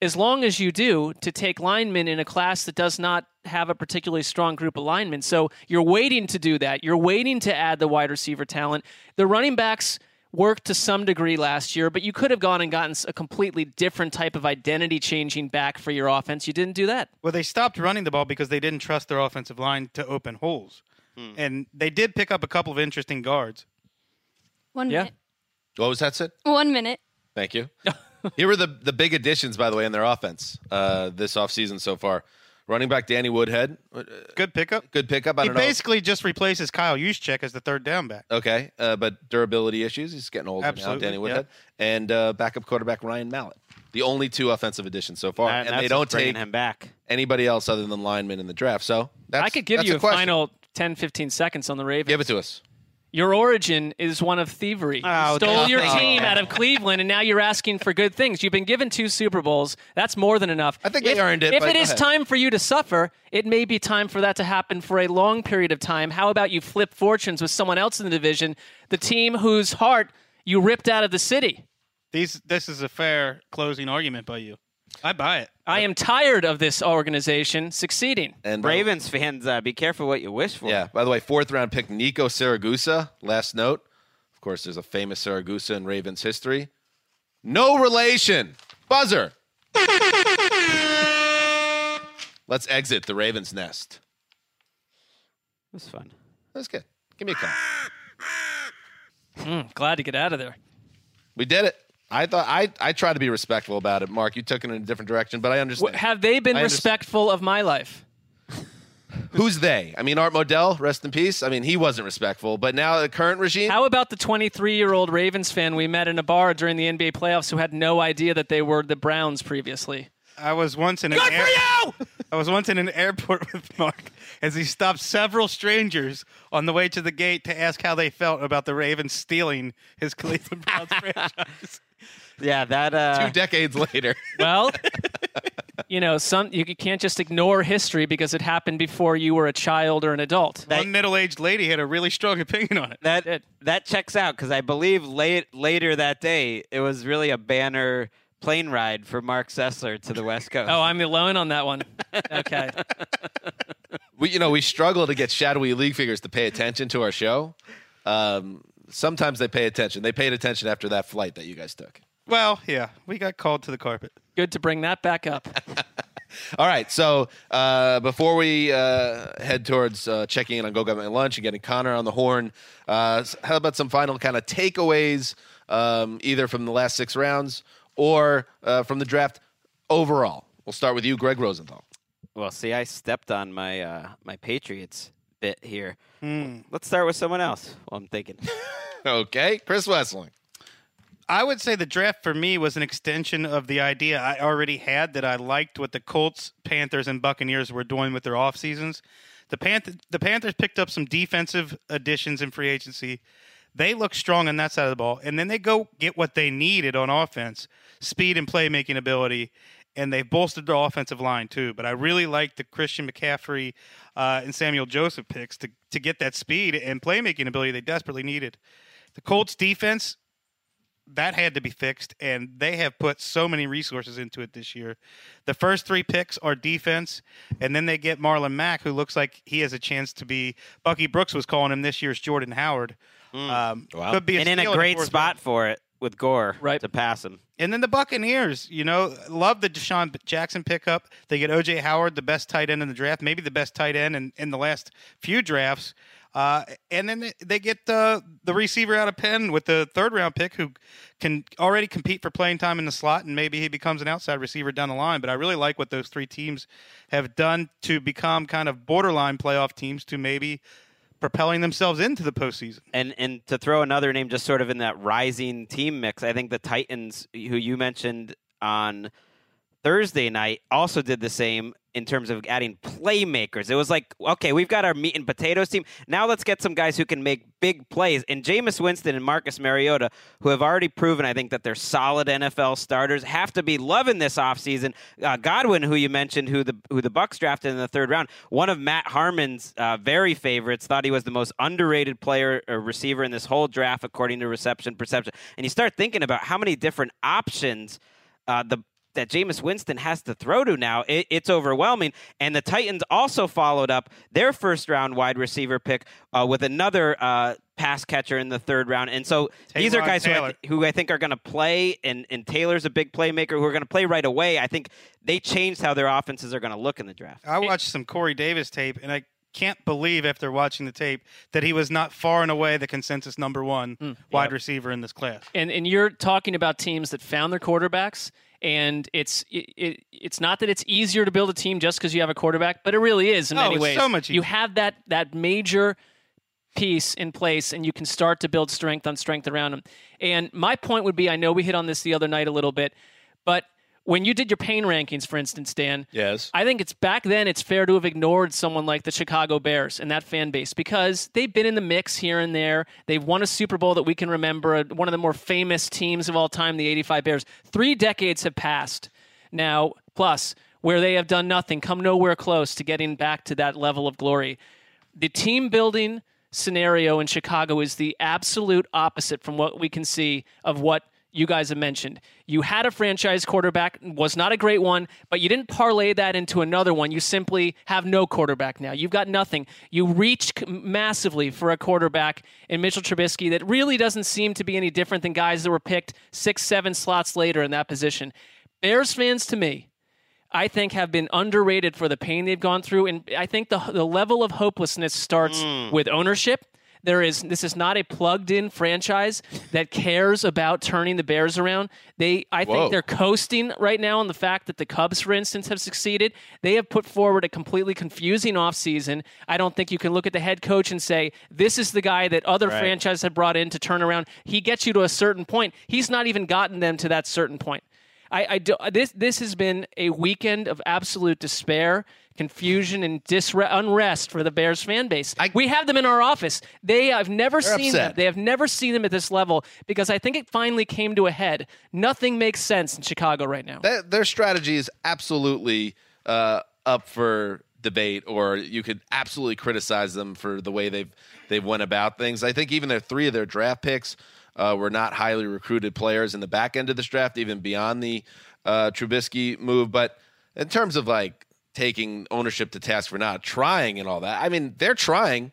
as long as you do to take linemen in a class that does not have a particularly strong group of linemen. So you're waiting to do that. You're waiting to add the wide receiver talent. The running backs worked to some degree last year, but you could have gone and gotten a completely different type of identity changing back for your offense. You didn't do that. Well, they stopped running the ball because they didn't trust their offensive line to open holes. And they did pick up a couple of interesting guards. One Yeah. minute. What was that, Sid? One minute. Thank you. Here were the, the big additions, by the way, in their offense uh, this offseason so far. Running back Danny Woodhead. Good pickup. Good pickup. I He don't know. basically just replaces Kyle Juszczyk as the third down back. Okay, uh, but durability issues. He's getting older Absolutely, now, Danny yeah. Woodhead. And uh, backup quarterback Ryan Mallett. The only two offensive additions so far. And and they don't bringing take him back. anybody else other than linemen in the draft. So that's, I could give that's you a, a, final 10, 15 seconds on the Ravens. Give it to us. Your origin is one of thievery. Ah, oh, you stole your team you. out of Cleveland, and now you're asking for good things. You've been given two Super Bowls. That's more than enough. I think if, they earned it, If but it ahead. time for you to suffer, it may be time for that to happen for a long period of time. How about you flip fortunes with someone else in the division, the team whose heart you ripped out of the city? These, this is a fair closing argument by you. I buy it. I am tired of this organization succeeding. And by- Ravens fans, uh, be careful what you wish for. Yeah. By the way, fourth round pick Nico Siragusa. Last note. Of course, there's a famous Siragusa in Ravens history. No relation. Buzzer. Let's exit the Ravens nest. That's fun. That's good. Give me a call. Mm, glad to get out of there. We did it. I thought I I tried to be respectful about it. Mark, you took it in a different direction, but I understand. Wh- Have they been I understand. respectful of my life? Who's they? I mean, Art Modell, rest in peace. I mean, he wasn't respectful, but now the current regime. How about the 23 year old Ravens fan we met in a bar during the NBA playoffs who had no idea that they were the Browns previously? I was once in an Good air- for you! I was once in an airport with Mark as he stopped several strangers on the way to the gate to ask how they felt about the Ravens stealing his Cleveland Browns franchise. Yeah, that. Uh, Two decades later. Well, you know, some you can't just ignore history because it happened before you were a child or an adult. One middle-aged lady had a really strong opinion on it. That that checks out because I believe late later that day it was really a banner plane ride for Mark Sessler to the West Coast. Oh, I'm alone on that one. Okay. we you know we struggle to get shadowy league figures to pay attention to our show. Um, sometimes they pay attention. They paid attention after that flight that you guys took. Well, yeah, we got called to the carpet. Good to bring that back up. All right, so uh, before we uh, head towards uh, checking in on Go Get My Lunch and getting Connor on the horn, uh, how about some final kind of takeaways, um, either from the last six rounds or uh, from the draft overall? We'll start with you, Greg Rosenthal. Well, see, I stepped on my uh, my Patriots bit here. Hmm. Let's start with someone else. Well, I'm thinking. okay, Chris Wesseling. I would say the draft for me was an extension of the idea I already had that I liked what the Colts, Panthers, and Buccaneers were doing with their off seasons. The Panth- the Panthers picked up some defensive additions in free agency. They look strong on that side of the ball, and then they go get what they needed on offense: speed and playmaking ability. And they've bolstered their offensive line too. But I really like the Christian McCaffrey uh, and Samuel Joseph picks to to get that speed and playmaking ability they desperately needed. The Colts defense that had to be fixed, and they have put so many resources into it this year. The first three picks are defense, and then they get Marlon Mack, who looks like he has a chance to be. Bucky Brooks was calling him this year's Jordan Howard. Um, Could be a and in a great fourth spot for it with Gore right. to pass him. and then the Buccaneers, you know, love the DeSean Jackson pickup. They get OJ Howard, the best tight end in the draft, maybe the best tight end in, in the last few drafts. Uh, and then they- get the the receiver out of Penn with the third round pick who can already compete for playing time in the slot, and maybe he becomes an outside receiver down the line. But I really like what those three teams have done to become kind of borderline playoff teams to maybe propelling themselves into the postseason. And and to throw another name just sort of in that rising team mix, I think the Titans, who you mentioned on Thursday night, also did the same in terms of adding playmakers. It was like, okay, we've got our meat and potatoes team. Now let's get some guys who can make big plays. And Jameis Winston and Marcus Mariota, who have already proven, I think, that they're solid NFL starters, have to be loving this offseason. Uh, Godwin, who you mentioned, who the who the Bucs drafted in the third round, one of Matt Harmon's uh, very favorites, thought he was the most underrated player or receiver in this whole draft, according to reception perception. And you start thinking about how many different options uh, the that Jameis Winston has to throw to now, it, it's overwhelming. And the Titans also followed up their first round wide receiver pick uh, with another uh, pass catcher in the third round. And so these are guys who I, th- who I think are going to play, and, and Taylor's a big playmaker who are going to play right away. I think they changed how their offenses are going to look in the draft. I watched some Corey Davis tape, and I can't believe after watching the tape that he was not far and away the consensus number one wide Yep. receiver in this class. And and you're talking about teams that found their quarterbacks, and it's it, it, it's not that it's easier to build a team just because you have a quarterback, but it really is in Oh, many ways. so much easier. You have that that major piece in place, and you can start to build strength on strength around them. And my point would be, I know we hit on this the other night a little bit, but when you did your pain rankings, for instance, Dan, Yes. I think it's back then it's fair to have ignored someone like the Chicago Bears and that fan base because they've been in the mix here and there. They've won a Super Bowl that we can remember, uh, one of the more famous teams of all time, the 85 Bears. 3 decades have passed now plus where they have done nothing, come nowhere close to getting back to that level of glory. The team building scenario in Chicago is the absolute opposite from what we can see of what you guys have mentioned. You had a franchise quarterback, was not a great one, but you didn't parlay that into another one. You simply have no quarterback now. You've got nothing. You reached massively for a quarterback in Mitchell Trubisky that really doesn't seem to be any different than guys that were picked six, seven slots later in that position. Bears fans, to me, I think have been underrated for the pain they've gone through, and I think the the level of hopelessness starts Mm. with ownership. There is this is not a plugged-in franchise that cares about turning the Bears around. They I Whoa. think they're coasting right now on the fact that the Cubs, for instance, have succeeded. They have put forward a completely confusing offseason. I don't think you can look at the head coach and say this is the guy that other Right. franchises have brought in to turn around. He gets you to a certain point. He's not even gotten them to that certain point. I, I do, this this has been a weekend of absolute despair, confusion, and disre- unrest for the Bears fan base. we have them in our office. They I've never seen them. They have never seen them at this level because I think it finally came to a head. Nothing makes sense in Chicago right now. That, their strategy is absolutely uh, up for debate, or you could absolutely criticize them for the way they've they've went about things. I think even their three of their draft picks uh, were not highly recruited players in the back end of this draft, even beyond the uh, Trubisky move. But in terms of like taking ownership to task for not trying and all that, I mean, they're trying.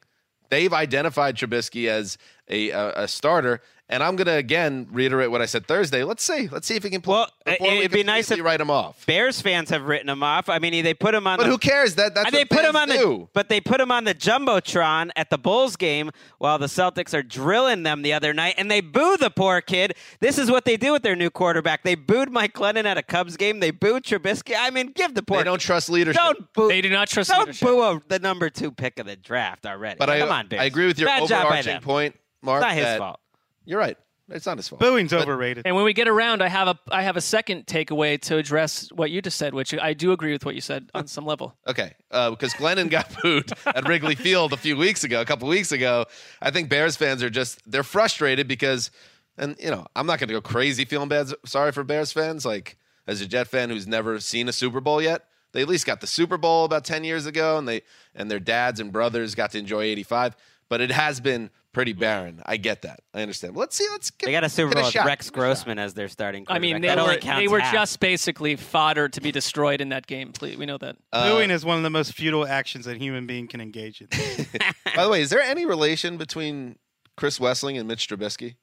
They've identified Trubisky as a, a, a starter. And I'm going to again reiterate what I said Thursday. Let's see. Let's see if he can play. Well, it'd be nice completely if write him off. Bears fans have written him off. I mean, they put him on. But the, who cares? That that's they what put him on do. the, but they put him on the jumbotron at the Bulls game while the Celtics are drilling them the other night, and they boo the poor kid. This is what they do with their new quarterback. They booed Mike Glennon at a Cubs game. They booed Trubisky. I mean, give the poor. They don't trust leadership. Don't boo. They do not trust leadership. Don't leadership. boo a, the number two pick of the draft already. But I, on, Bears. I agree with your Bad overarching point, Mark. It's not his that- fault. You're right. It's not his fault. Booing's But- overrated. And when we get around, I have a I have a second takeaway to address what you just said, which I do agree with what you said on some level. Okay, uh, because Glennon got booed at Wrigley Field a few weeks ago, a couple weeks ago. I think Bears fans are just they're frustrated because, and you know, I'm not going to go crazy feeling bad. Sorry for Bears fans. Like as a Jet fan who's never seen a Super Bowl yet, they at least got the Super Bowl about ten years ago, and they and their dads and brothers got to enjoy '85. But it has been pretty barren. I get that. I understand. Let's see. Let's get. They got a Super get Bowl with shot. Rex Grossman as their starting. I mean, they That only were counts they were half. just basically fodder to be destroyed in that game. Please, we know that. Uh, Booing is one of the most futile actions a human being can engage in. By the way, is there any relation between Chris Wesseling and Mitch Trubisky?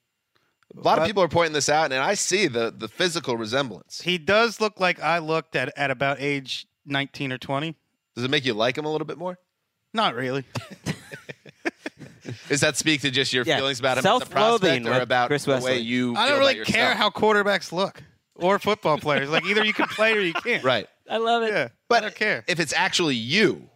A lot of people are pointing this out, and I see the the physical resemblance. he does look like I looked at at about age 19 or 20. Does it make you like him a little bit more? Not really. Does that speak to just your Yeah, feelings about him as a self-loathing prospect, or about Chris the way you? I don't really about care how quarterbacks look or football players. Like either you can play or you can't. Right, I love it. Yeah. but I don't care. if it's actually you,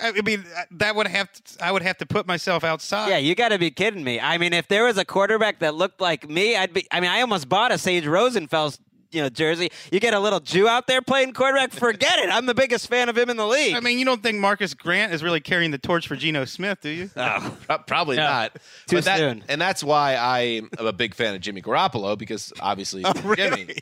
I I mean, uh, that would have to, I would have to put myself outside. Yeah, you got to be kidding me. I mean, if there was a quarterback that looked like me, I'd be. I mean, I almost bought a Sage Rosenfels, you know, jersey. You get a little Jew out there playing quarterback, forget it. I'm the biggest fan of him in the league. I mean, you don't think Marcus Grant is really carrying the torch for Geno Smith, do you? Oh. probably Yeah. not. Too But that- soon. and that's why I am a big fan of Jimmy Garoppolo because obviously Oh, Jimmy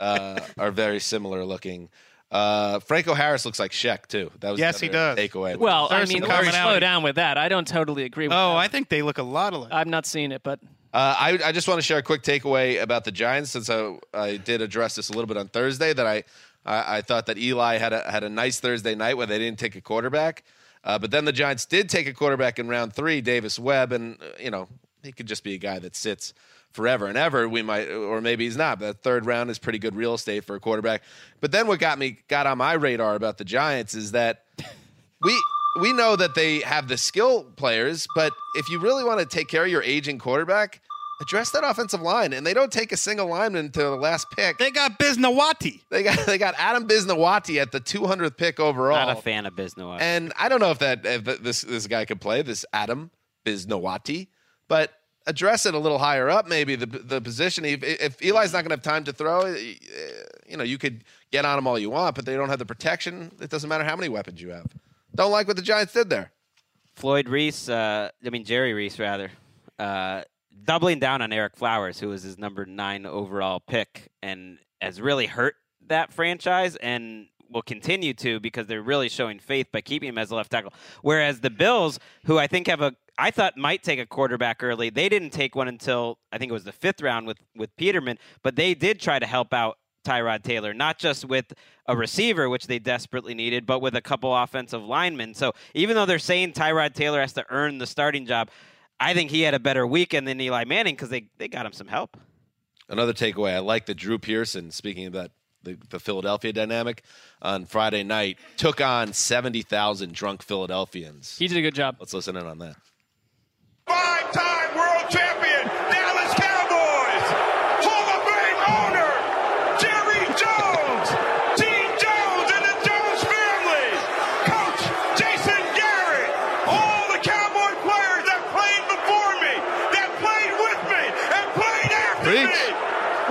uh, are very similar looking. Uh, Franco Harris looks like Shaq too. That was the Yes, he other does. Takeaway. Well, I There's mean, some slow down with that. I don't totally agree with Oh, that. I think they look a lot alike. I'm not seeing it, but Uh, I, I just want to share a quick takeaway about the Giants since I, I did address this a little bit on Thursday that I, I, I thought that Eli had a, had a nice Thursday night where they didn't take a quarterback. Uh, but then the Giants did take a quarterback in round three, Davis Webb, and, uh, you know, he could just be a guy that sits forever and ever. We might, or maybe he's not. But the third round is pretty good real estate for a quarterback. But then what got me got on my radar about the Giants is that we we know that they have the skill players, but if you really want to take care of your aging quarterback, address that offensive line. And they don't take a single lineman to the last pick. They got Bisnowaty. They got they got Adam Bisnowaty at the 200th pick overall. Not a fan of Bisnowaty. And I don't know if that if this this guy could play this Adam Bisnowaty, but address it a little higher up, maybe the the position. If, if Eli's not going to have time to throw, eh, you know, you could get on him all you want, but they don't have the protection. It doesn't matter how many weapons you have. Don't like what the Giants did there. Floyd Reese, uh, I mean Jerry Reese rather, uh, doubling down on Ereck Flowers, who was his number nine overall pick, and has really hurt that franchise and will continue to because they're really showing faith by keeping him as a left tackle. Whereas the Bills, who I think have a I thought might take a quarterback early, they didn't take one until I think it was the fifth round with with Peterman, but they did try to help out Tyrod Taylor, not just with a receiver, which they desperately needed, but with a couple offensive linemen. So even though they're saying Tyrod Taylor has to earn the starting job, I think he had a better weekend than Eli Manning because they, they got him some help. Another takeaway, I like that Drew Pearson, speaking of that, the, the Philadelphia dynamic, on Friday night took on 70,000 drunk Philadelphians. He did a good job. Let's listen in on that. Five-time world champion, Dallas Cowboys, Hall of Fame owner, Jerry Jones, Gene Jones and the Jones family, Coach Jason Garrett, all the Cowboy players that played before me, that played with me, and played after Preach. me,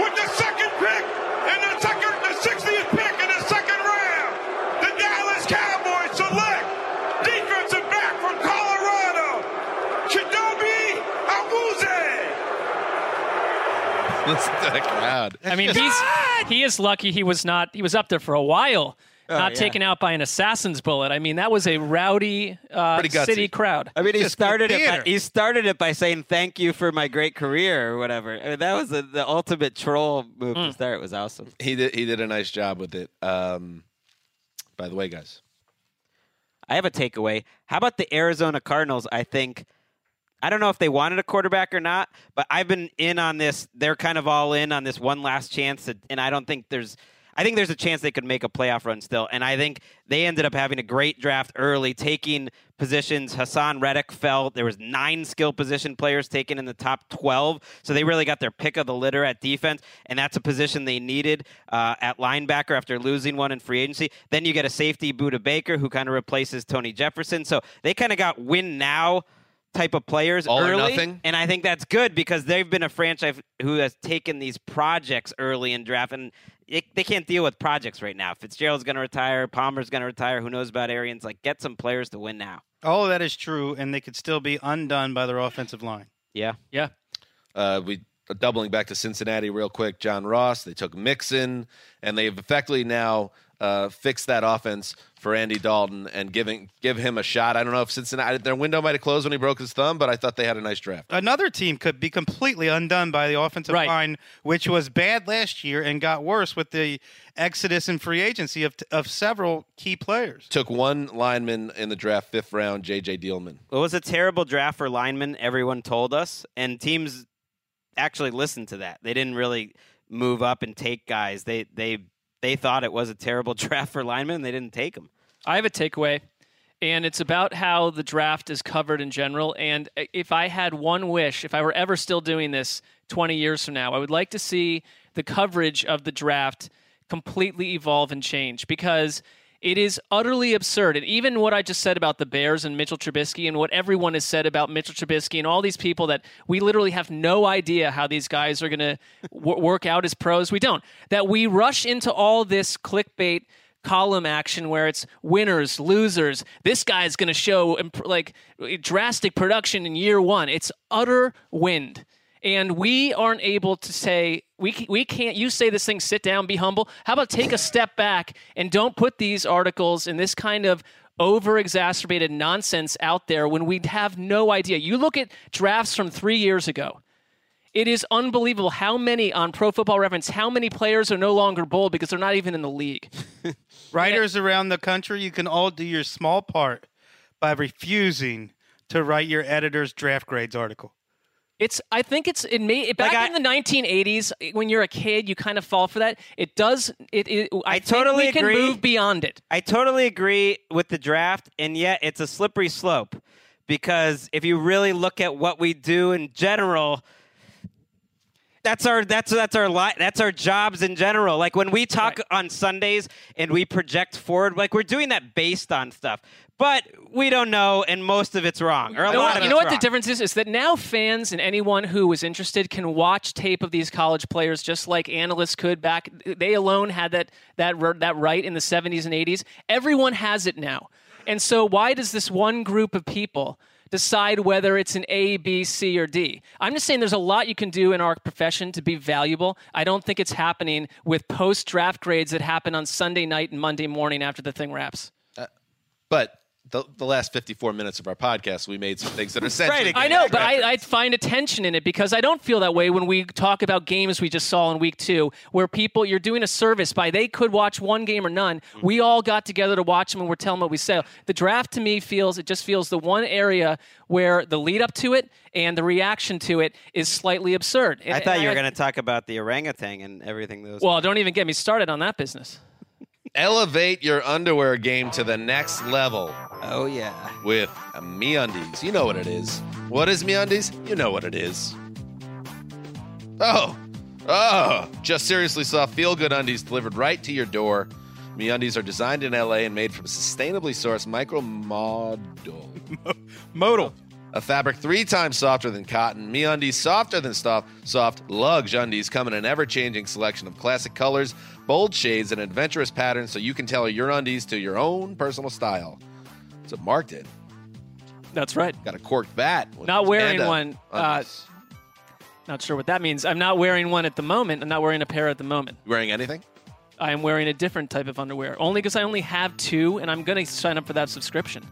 with the second pick and the second, the 60th pick in the second round, the Dallas Cowboys select defensive back from Colorado, Chidobe Awuzie. Listen to that crowd. I mean, he's he is lucky he was not he was up there for a while, Oh, not yeah. taken out by an assassin's bullet. I mean, that was a rowdy uh, Pretty gutsy. city crowd. I mean, he Just started it. By, he started it by saying "Thank you for my great career" or whatever. I mean, that was the the ultimate troll move Hmm. to start. It was awesome. He did he did a nice job with it. Um, by the way, guys, I have a takeaway. How about the Arizona Cardinals? I think I don't know if they wanted a quarterback or not, but I've been in on this. They're kind of all in on this one last chance, and I don't think there's. I think there's a chance they could make a playoff run still, and I think they ended up having a great draft early, taking positions. Haason Reddick fell. There was nine skill position players taken in the top twelve, so they really got their pick of the litter at defense, and that's a position they needed uh, at linebacker after losing one in free agency. Then you get a safety, Budda Baker, who kind of replaces Tony Jefferson. So they kind of got win now type of players All or early, nothing? and I think that's good because they've been a franchise who has taken these projects early in draft, and it, they can't deal with projects right now. Fitzgerald's going to retire, Palmer's going to retire. Who knows about Arians? Like, get some players to win now. All of that is true, and they could still be undone by their offensive line. Yeah, Yeah. uh, we doubling back to Cincinnati real quick. John Ross. They took Mixon, and they've effectively now uh, fixed that offense for Andy Dalton and giving give him a shot. I don't know if Cincinnati their window might have closed when he broke his thumb, but I thought they had a nice draft. Another team could be completely undone by the offensive Right. line, which was bad last year and got worse with the exodus and free agency of, of several key players. Took one lineman in the draft, fifth round, J.J. Dielman. it was a terrible draft for linemen. Everyone told us, and teams actually listened to that. They didn't really move up and take guys. They they they thought it was a terrible draft for linemen. and They didn't take them. I have a takeaway, and it's about how the draft is covered in general. And uh, if I had one wish, if I were ever still doing this 20 years from now, I would like to see the coverage of the draft completely evolve and change because it is utterly absurd. And even what I just said about the Bears and Mitchell Trubisky, and what everyone has said about Mitchell Trubisky, and all these people that we literally have no idea how these guys are going to w- work out as pros. We don't. That we rush into all this clickbait column action where it's winners, losers. This guy's going to show imp- like drastic production in year one. It's utter wind. And we aren't able to say we we can't. You say this thing, sit down, be humble. How about take a step back and don't put these articles and this kind of over exacerbated nonsense out there when we have no idea. You look at drafts from three years ago. It is unbelievable how many on Pro Football Reference, how many players are no longer bold because they're not even in the league. Writers around the country, you can all do your small part by refusing to write your editor's draft grades article. It's. I think it's. It may back Like, I- in the 1980s when you're a kid, you kind of fall for that. It does. It. it I, I totally we can agree. move beyond it. I totally agree with the draft, and yet it's a slippery slope because if you really look at what we do in general, that's our that's that's our li- that's our jobs in general. Like when we talk on Sundays and we project forward, like we're doing that based on stuff, but we don't know, and most of it's wrong, or a You know lot what, of you it's know what wrong. the difference is? Is that now fans and anyone who is interested can watch tape of these college players just like analysts could back. They alone had that that that right in the 70s and 80s. Everyone has it now, and so why does this one group of people? Decide whether it's an A, B, C, or D. I'm just saying there's a lot you can do in our profession to be valuable. I don't think it's happening with post draft grades that happen on Sunday night and Monday morning after the thing wraps. Uh, but the, the last 54 minutes of our podcast, we made some things that are essentially. I know, but I, I find attention in it because I don't feel that way when we talk about games we just saw in week two, where people you're doing a service by they could watch one game or none. Mm-hmm. We all got together to watch them and we're telling what we say. The draft to me feels it just feels the one area where the lead up to it and the reaction to it is slightly absurd. I thought you were going to talk about the orangutan and everything. Those Well, don't even get me started on that business. Elevate your underwear game to the next level. Oh yeah. With MeUndies. You know what it is. What is MeUndies? You know what it is. Oh. Oh. Just seriously soft feel good undies delivered right to your door. MeUndies are designed in LA and made from sustainably sourced micro modal. Modal. A fabric three times softer than cotton. MeUndies softer than soft. Soft lugs undies come in an ever-changing selection of classic colors, bold shades, and adventurous patterns, so you can tailor your undies to your own personal style. That's what Mark did. That's right. Got a corked bat. Not wearing one. Uh, not sure what that means. I'm not wearing one at the moment. I'm not wearing a pair at the moment. You wearing anything? I am wearing a different type of underwear, only because I only have two, and I'm going to sign up for that subscription.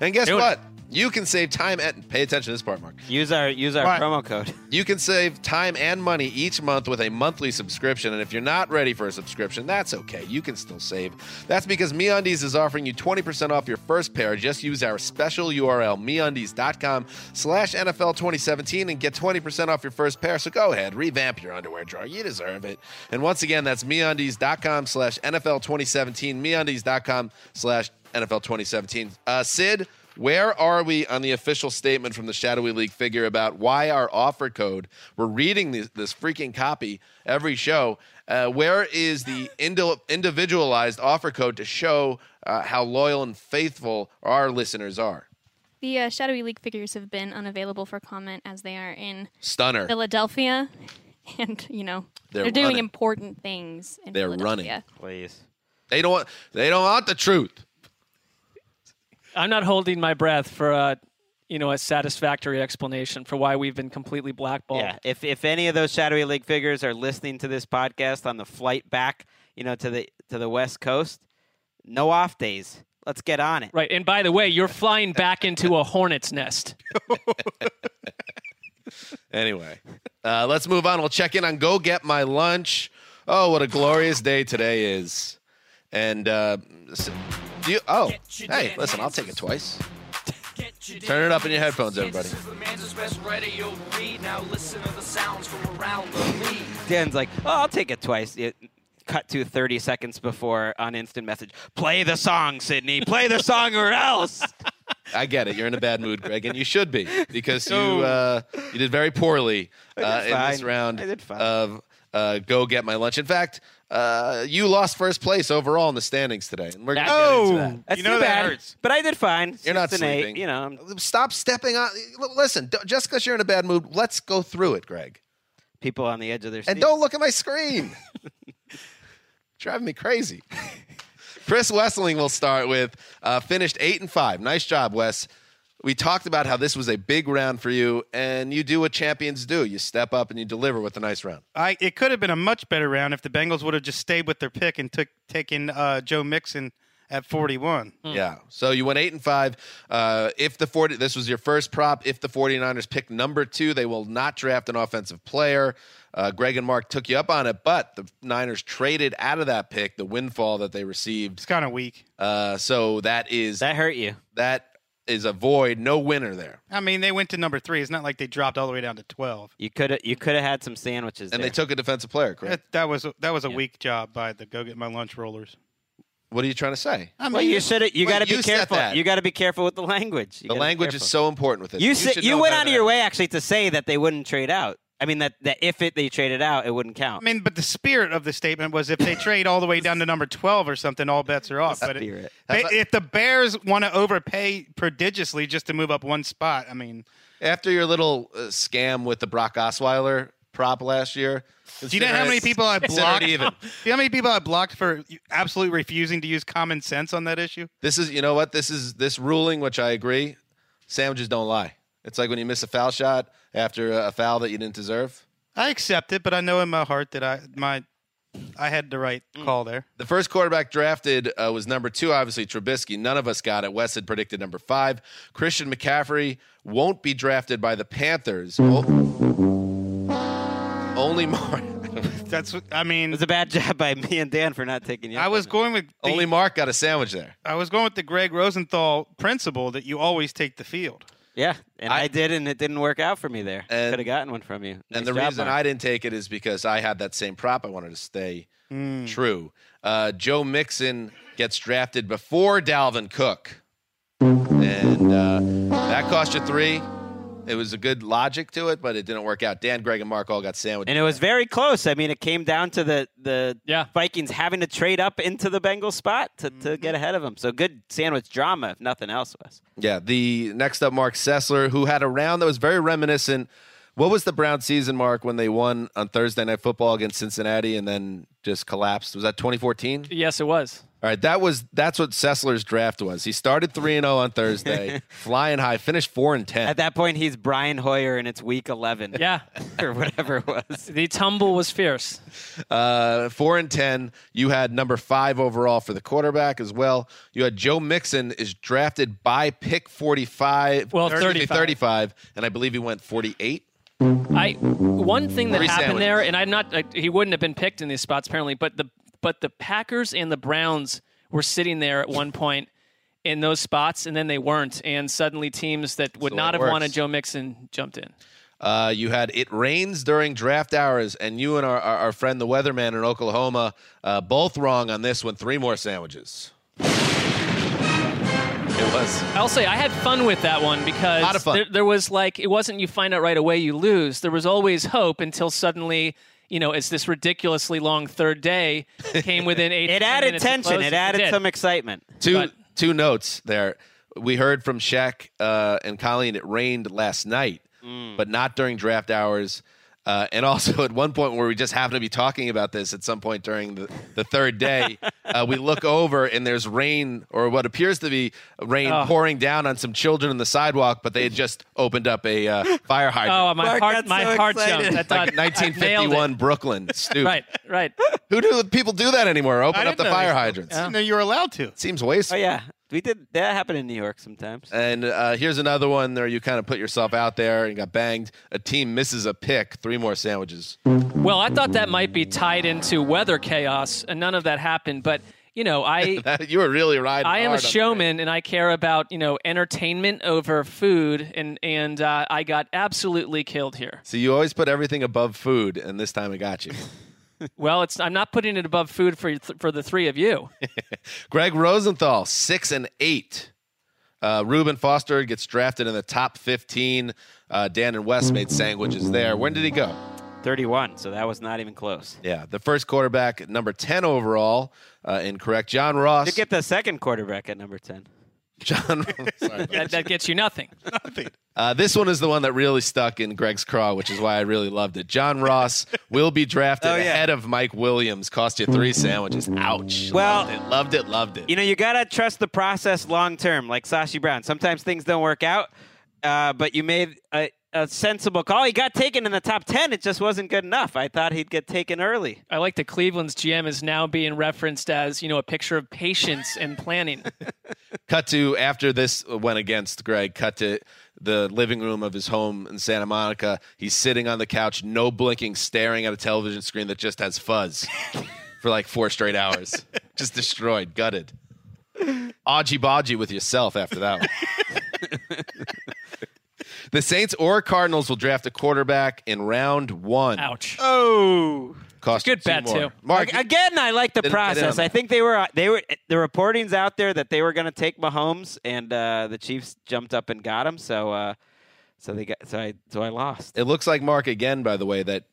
And guess it. what? You can save time and pay attention to this part, Mark. Use our use our What? promo code. You can save time and money each month with a monthly subscription. And if you're not ready for a subscription, that's okay. You can still save. That's because MeUndies is offering you 20% off your first pair. Just use our special URL, MeUndies.com slash NFL 2017 and get 20% off your first pair. So go ahead, revamp your underwear drawer. You deserve it. And once again, that's MeUndies.com slash NFL 2017, MeUndies.com slash NFL 2017. Uh, Sid, where are we on the official statement from the Shadowy League figure about why our offer code? We're reading this, this freaking copy every show. Uh, where is the indi- individualized offer code to show uh, how loyal and faithful our listeners are? The uh, Shadowy League figures have been unavailable for comment as they are in Stunner. Philadelphia, and you know They're they're, doing running. important things in They're Philadelphia. running. Please. They don't want. They don't want the truth. I'm not holding my breath for a, you know, a satisfactory explanation for why we've been completely blackballed. Yeah, if if any of those shadowy league figures are listening to this podcast on the flight back, you know, to the to the West Coast, no off days. Let's get on it. Right. And by the way, you're flying back into a hornet's nest. Anyway, uh, let's move on. We'll check in on Go Get My Lunch. Oh, what a glorious day today is. And, uh, s- do you, oh, hey, listen, I'll take it twice. Turn it up in your headphones, everybody. Kansas West Radio read. Now listen to the sounds from around the league. Dan's like, oh, I'll take it twice. It, cut to 30 seconds before on instant message. Play the song, Sydney. Play the song or else. I get it. You're in a bad mood, Greg, and you should be because you uh, you did very poorly I did uh, in this round I did fine. of uh, Go Get My Lunch. In fact, uh, you lost first place overall in the standings today. And we're gonna get into that. That's too bad. But I did fine. You're not Six and eight, sleeping. you know, I'm- Stop stepping on. l- Listen, d- just because you're in a bad mood, let's go through it, Greg. people on the edge of their And don't look at my screen. Driving me crazy. Chris Wesseling will start with uh, finished eight and five. Nice job, Wes. We talked about how this was a big round for you, and you do what champions do. You step up and you deliver with a nice round. I it could have been a much better round if the Bengals would have just stayed with their pick and took taken uh, Joe Mixon at 41. Yeah. So you went eight and five. Uh, if the 40, this was your first prop. If the 49ers pick number two, they will not draft an offensive player. Uh, Greg and Mark took you up on it, but the Niners traded out of that pick the windfall that they received. It's kind of weak. Uh, so that is that hurt you. That is a void, no winner there. I mean, they went to number three. It's not like they dropped all the way down to twelve. You could have you could have had some sandwiches. And there. they took a defensive player, correct? That, that was that was a weak job by the go get my lunch rollers. What are you trying to say? I well, you should. You got to be careful. You got to be careful with the language. You The language is so important with this. You You said you went out of your way actually to say that they wouldn't trade out. I mean that, that if it they traded out, it wouldn't count. I mean, but the spirit of the statement was if they trade all the way down to number twelve or something, all bets are off. But it- Spirit. ba- if the Bears want to overpay prodigiously just to move up one spot, I mean, After your little uh, scam with the Brock Osweiler prop last year, do you know how many people I blocked? even. Do you know how many people I blocked for absolutely refusing to use common sense on that issue? This is, you know what? This is this ruling, which I agree. Sandwiches don't lie. It's like when you miss a foul shot after a foul that you didn't deserve. I accept it, but I know in my heart that I my I had the right call there. The first quarterback drafted uh, was number two, obviously Trubisky. None of us got it. Wes had predicted number five. Christian McCaffrey won't be drafted by the Panthers. O- only Mark. That's what I mean. It was a bad job by me and Dan for not taking you. I was going with the, only Mark got a sandwich there. I was going with the Greg Rosenthal principle that you always take the field. Yeah, and I, did, and it didn't work out for me there. And- Could have gotten one from you. Nice and the job, reason Mark. I didn't take it is because I had that same prop. I wanted to stay Hmm. true. Uh, Joe Mixon gets drafted before Dalvin Cook, and uh, that cost you three. It was a good logic to it, but it didn't work out. Dan, Greg, and Mark all got sandwiched. And it was very close. I mean, it came down to the the Vikings having to trade up into the Bengals spot to, to Mm-hmm. get ahead of them. So good sandwich drama, if nothing else was. Yeah, the next up, Marc Sessler, who had a round that was very reminiscent. What was the Brown season, Mark, when they won on Thursday Night Football against Cincinnati and then just collapsed? Was that 2014? Yes, it was. All right, that was that's what Sessler's draft was. He started three and zero on Thursday, flying high, finished four and ten. At that point, he's Brian Hoyer, and it's week 11. Yeah. or whatever it was. The tumble was fierce. Uh, four and ten. You had number five overall for the quarterback as well. You had Joe Mixon is drafted by pick forty five. Well, excuse me, 35. 35, and I believe he went forty eight. I one thing that Three happened sandwiches. there, and I'm not. Uh, he wouldn't have been picked in these spots apparently, but the but the Packers and the Browns were sitting there at one point in those spots, and then they weren't, and suddenly teams that would So not have wanted. Joe Mixon jumped in. Uh, you had it rains during draft hours, and you and our, our, our friend the weatherman in Oklahoma uh, both wrong on this one. Three more sandwiches. It was. I'll say I had fun with that one because Lot of fun. There, there was like it wasn't you find out right away you lose. There was always hope until suddenly. You know, as this ridiculously long third day came within eight. It added tension. It added did. some excitement. Two two notes there. We heard from Shaq uh, and Colleen. It rained last night, Mm. but not during draft hours. Uh, and also at one point where we just happen to be talking about this at some point during the, the third day, uh, we look over and there's rain or what appears to be rain Oh. pouring down on some children on the sidewalk, but they had just opened up a uh, fire hydrant. Oh, my Mark heart, my so heart excited. jumped. I thought like I 1951 Brooklyn. Stupid. Right, right. Who do people do that anymore? Open up the fire they- hydrants. I didn't know you were allowed to. It Seems wasteful. Oh yeah, we did that happened in New York sometimes. And uh, here's another one there. You kind of put yourself out there and got banged. A team misses a pick. Three more sandwiches. Well, I thought that might be tied into weather chaos, and none of that happened. But you know, I you were really right. I am a showman, and I care about you know entertainment over food, and and uh, I got absolutely killed here. So you always put everything above food, and this time it got you. Well, it's I'm not putting it above food for for the three of you. Greg Rosenthal, six and eight. Uh, Reuben Foster gets drafted in the top 15. Uh, Dan and Wes made sandwiches there. When did he go? 31, so that was not even close. Yeah, the first quarterback, number 10 overall. Uh, incorrect. John Ross. To get the second quarterback at number 10. John. Sorry. that, that gets you nothing. Uh, this one is the one that really stuck in Greg's craw, which is why I really loved it. John Ross will be drafted Oh, yeah. ahead of Mike Williams. Cost you three sandwiches. Ouch. Well- loved it. Loved it. Loved it. You know, you got to trust the process long term, like Sashi Brown. Sometimes things don't work out, uh, but you made a, a sensible call. He got taken in the top 10. It just wasn't good enough. I thought he'd get taken early. I like that Cleveland's GM is now being referenced as you know a picture of patience and planning. Cut to after this went against Greg. Cut to the living room of his home in Santa Monica. He's sitting on the couch, no blinking, staring at a television screen that just has fuzz for like four straight hours. just destroyed, gutted. Aji Baji with yourself after that one. the Saints or Cardinals will draft a quarterback in round one. Ouch. Oh. Cost Good bet, more. too. Mark, Ag- Again, I like the Didn't get in on process. I think they were they were the reporting's out there that they were going to take Mahomes, and uh, the Chiefs jumped up and got him. So, uh, so they got so I so I lost. It looks like Mark again, by the way, that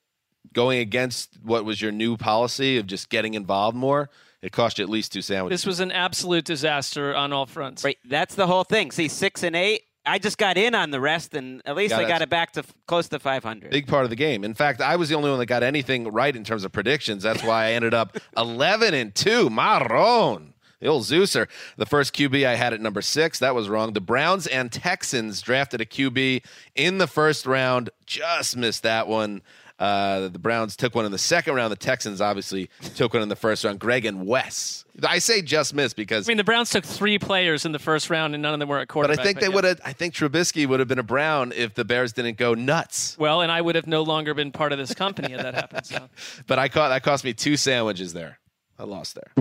going against what was your new policy of just getting involved more, it cost you at least two sandwiches. This was an absolute disaster on all fronts. Right, that's the whole thing. See, six and eight. I just got in on the rest, and at least Yeah, I got it back to f- close to 500. Big part of the game. In fact, I was the only one that got anything right in terms of predictions. That's why I ended up 11 and 2. Marron. The old Zeuser. The first QB I had at number six. That was wrong. The Browns and Texans drafted a QB in the first round. Just missed that one. Uh, the Browns took one in the second round. The Texans obviously took one in the first round. Greg and Wes. I say just missed because I mean, the Browns took three players in the first round, and none of them were at quarterback. but. I think they yeah. would have. I think Trubisky would have been a Brown if the Bears didn't go nuts. Well, and I would have no longer been part of this company if that happened. So. But I caught that cost me two sandwiches there. I lost there.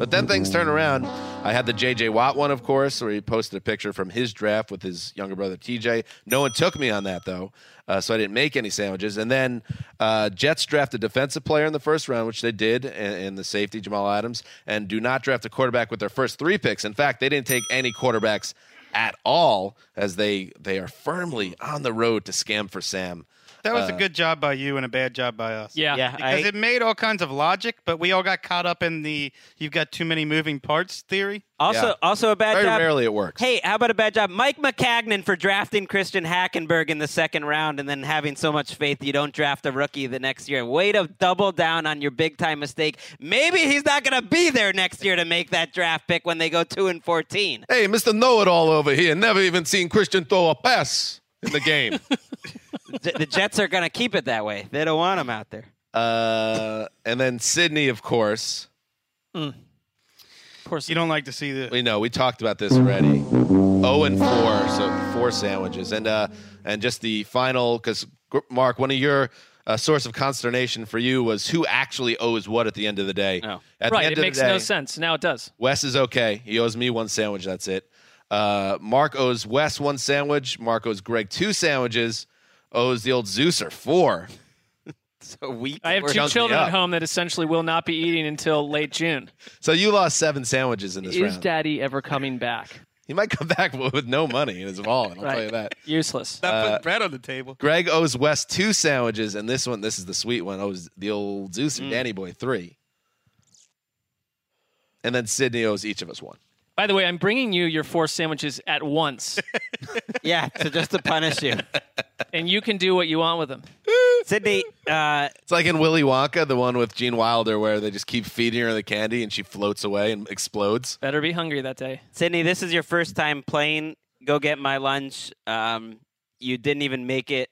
But then things turn around. I had the JJ Watt one, of course, where he posted a picture from his draft with his younger brother TJ. No one took me on that though, uh, so I didn't make any sandwiches. And then uh, Jets draft a defensive player in the first round, which they did, in, the safety Jamal Adams, and do not draft a quarterback with their first three picks. In fact, they didn't take any quarterbacks at all, as they they are firmly on the road to scam for Sam. That was Uh, a good job by you and a bad job by us. Yeah. Yeah, Because I- it made all kinds of logic, but we all got caught up in the you've got too many moving parts theory. Also, Yeah. also a bad Very job. rarely it works. Hey, how about a bad job, Mike Maccagnan, for drafting Christian Hackenberg in the second round and then having so much faith you don't draft a rookie the next year. Way to double down on your big time mistake. Maybe he's not going to be there next year to make that draft pick when they go two and fourteen. Hey, Mr. Know It All over here. Never even seen Christian throw a pass in the game. J- the Jets are going to keep it that way. They don't want him out there. uh, and then Sydney, of course. Of course, You don't like to see the We know we talked about this already. Oh and four, so four sandwiches, and uh, and just the final because Mark, one of your uh, source of consternation for you was who actually owes what at the end of the day. Oh. At right. the end It of makes the day, no sense. Now it does. Wes is okay. He owes me one sandwich. That's it. Uh, Mark owes Wes one sandwich. Mark owes Greg two sandwiches. Owes the old Zeuser four. So weak. I have two children at home that essentially will not be eating until late June. So you lost seven sandwiches in this Is round. Daddy ever coming back? He might come back with no money in his wallet. I'll tell you that. Useless. not Uh, put bread on the table. Greg owes Wes two sandwiches, and this one, this is the sweet one, owes the old Zeus Mm. Danny Boy three. And then Sydney owes each of us one. By the way, I'm bringing you your four sandwiches at once, yeah, so just to punish you. and you can do what you want with them. Sydney, uh, It's like in Willy Wonka, the one with Gene Wilder, where they just keep feeding her the candy and she floats away and explodes. Better be hungry that day. Sydney, this is your first time playing Go Get My Lunch. Um, you didn't even make it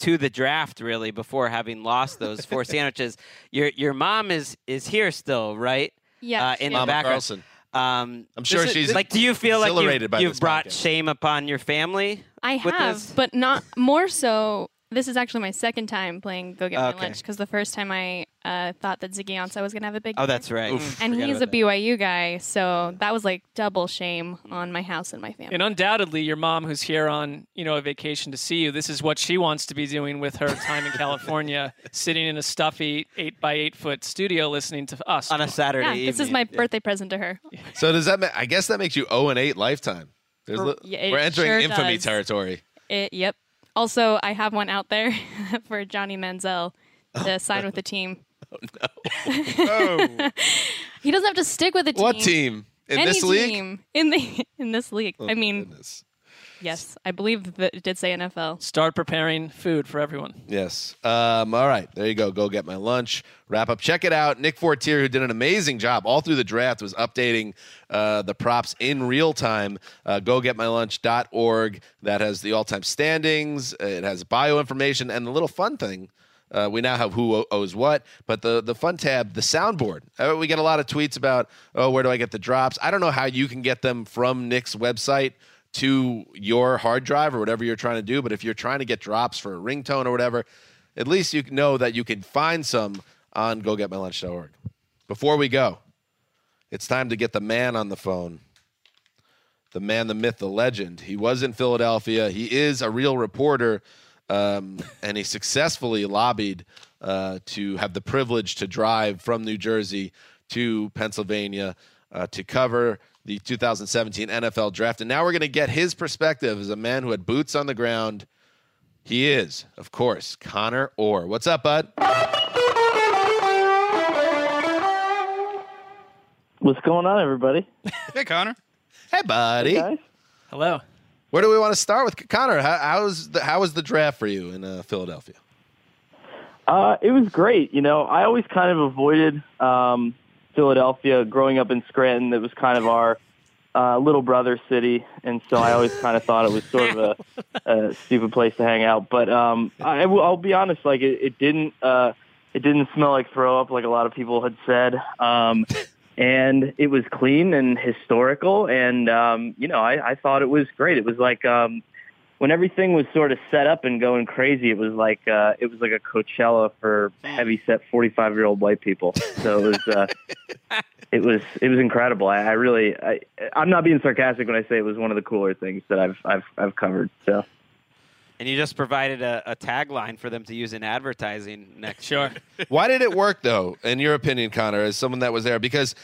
to the draft really before having lost those four sandwiches. Your your mom is is here still, right? Yes, uh, in yeah. the Mama background. Carlson. Um, I'm sure this is- she's like. Do you feel like you've, you've brought podcast. shame upon your family? I with have, this? but not more so. This is actually my second time playing Go Get Okay. My Lunch because the first time I uh, thought that Ziggy Ansah was going to have a big Oh, year. that's right. Oof. and Forgot he's a about that. BYU guy, so that was like double shame on my house and my family. And undoubtedly, your mom, who's here on you know a vacation to see you, this is what she wants to be doing with her time in California, sitting in a stuffy eight by eight foot studio listening to us on a Saturday yeah, evening. this is my birthday present to her. So does that? Ma- I guess that makes you 0 and 8 lifetime. There's For- li- yeah, it we're entering sure infamy does. territory. It, yep. Also, I have one out there for Johnny Manziel to oh, sign with the team. Oh, no. He doesn't have to stick with the team. What team in Any this league? team in the in this league. Oh, I mean, goodness. Yes, I believe that it did say NFL. Start preparing food for everyone. Yes. Um, all right. There you go. Go get my lunch. Wrap up. Check it out. Nick Fortier, who did an amazing job all through the draft, was updating uh, the props in real time. Uh, go get my lunch.org. That has the all time standings, it has bio information, and the little fun thing. Uh, we now have who owes what, but the the fun tab, the soundboard. Uh, we get a lot of tweets about, oh, where do I get the drops? I don't know how you can get them from Nick's website to your hard drive or whatever you're trying to do. But if you're trying to get drops for a ringtone or whatever, at least you know that you can find some on gogetmylunch.org. Before we go, it's time to get the man on the phone. the man, the myth, the legend. He was in Philadelphia. He is a real reporter, um, and he successfully lobbied uh, to have the privilege to drive from New Jersey to Pennsylvania uh, to cover the 2017 NFL draft. And now we're going to get his perspective as a man who had boots on the ground. He is, of course, Connor Orr. What's up, bud? What's going on, everybody? Hey, Connor. Hey, buddy. Hey, guys. Hello. Where do we want to start with Connor? How, how was the how was the draft for you in uh, Philadelphia? Uh, it was great. You know, I always kind of avoided um, Philadelphia growing up in Scranton. It was kind of our uh, little brother city, and so I always kind of thought it was sort of a, a stupid place to hang out. But um, I, I'll be honest, like it, it didn't uh, it didn't smell like throw up, like a lot of people had said. Um, and it was clean and historical, and um, you know, I, I thought it was great. It was like um, when everything was sort of set up and going crazy. It was like uh, it was like a Coachella for heavy set forty five year old white people. So it was. Uh, it was it was incredible. I, I really I, I'm not being sarcastic when I say it was one of the cooler things that I've I've I've covered. So And you just provided a, a tagline for them to use in advertising next Sure. Why did it work though, in your opinion, Connor, as someone that was there? Because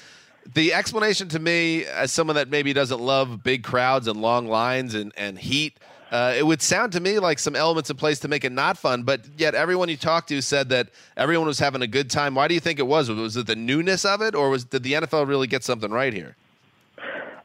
the explanation to me, as someone that maybe doesn't love big crowds and long lines and, and heat, uh, it would sound to me like some elements in place to make it not fun. But yet, everyone you talked to said that everyone was having a good time. Why do you think it was? Was it the newness of it, or was did the NFL really get something right here?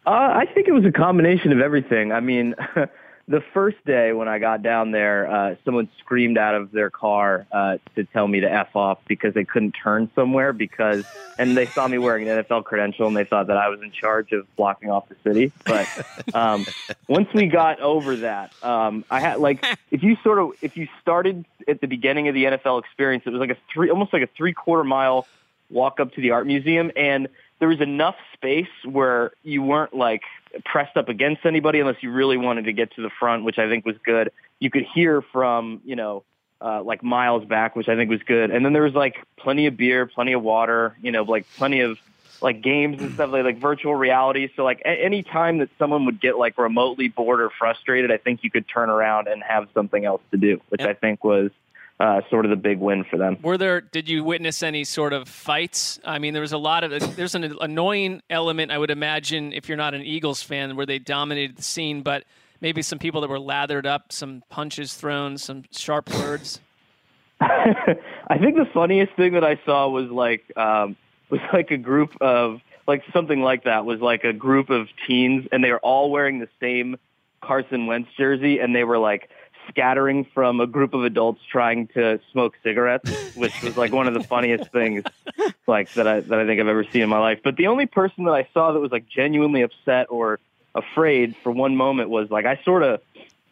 uh, I think it was a combination of everything. I mean. The first day when I got down there, uh, someone screamed out of their car uh, to tell me to f off because they couldn't turn somewhere because, and they saw me wearing an NFL credential and they thought that I was in charge of blocking off the city. But um, once we got over that, um, I had like if you sort of if you started at the beginning of the NFL experience, it was like a three almost like a three quarter mile walk up to the art museum and there was enough space where you weren't like pressed up against anybody unless you really wanted to get to the front, which I think was good. You could hear from, you know, uh, like miles back, which I think was good. And then there was like plenty of beer, plenty of water, you know, like plenty of like games and stuff like, like virtual reality. So like a- any time that someone would get like remotely bored or frustrated, I think you could turn around and have something else to do, which I think was uh, sort of the big win for them. Were there? Did you witness any sort of fights? I mean, there was a lot of. There's an annoying element, I would imagine, if you're not an Eagles fan, where they dominated the scene, but maybe some people that were lathered up, some punches thrown, some sharp words. I think the funniest thing that I saw was like um, was like a group of like something like that was like a group of teens, and they were all wearing the same Carson Wentz jersey, and they were like scattering from a group of adults trying to smoke cigarettes, which was like one of the funniest things like that I that I think I've ever seen in my life. But the only person that I saw that was like genuinely upset or afraid for one moment was like I sort of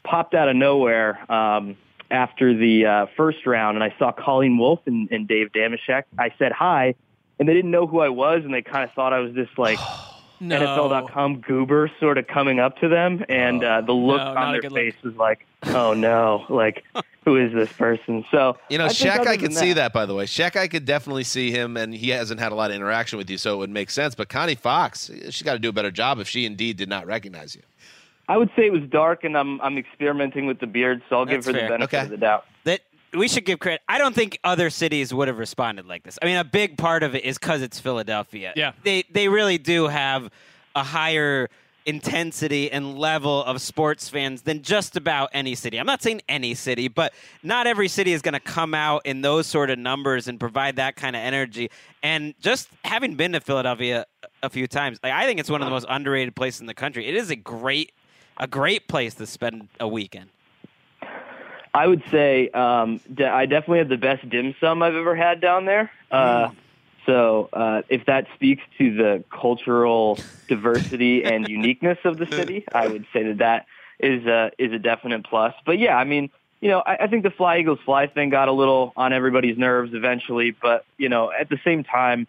popped out of nowhere um, after the uh, first round, and I saw Colleen Wolfe and, and Dave Dameshek. I said hi, and they didn't know who I was, and they kind of thought I was this like. No. NFL.com goober sort of coming up to them, and uh, the look No, on their good look. face was like, "Oh no! Like, who is this person?" So You know, I Shaq, I than could see that, by the way. Shaq, I could definitely see him, and he hasn't had a lot of interaction with you, so it would make sense. But Connie Fox, she's got to do a better job if she indeed did not recognize you. I would say it was dark, and I'm I'm experimenting with the beard, so I'll That's give her fair. the benefit Okay. of the doubt. We should give credit. I don't think other cities would have responded like this. I mean, a big part of it is because it's Philadelphia. Yeah. they they really do have a higher intensity and level of sports fans than just about any city. I'm not saying any city, but not every city is going to come out in those sort of numbers and provide that kind of energy. And just having been to Philadelphia a few times, like I think it's one of the most underrated places in the country. It is a great a great place to spend a weekend. I would say um, de- I definitely had the best dim sum I've ever had down there. Uh, so uh, if that speaks to the cultural diversity and uniqueness of the city, I would say that that is a, is a definite plus. But yeah, I mean, you know, I, I think the Fly Eagles Fly thing got a little on everybody's nerves eventually. But you know, at the same time,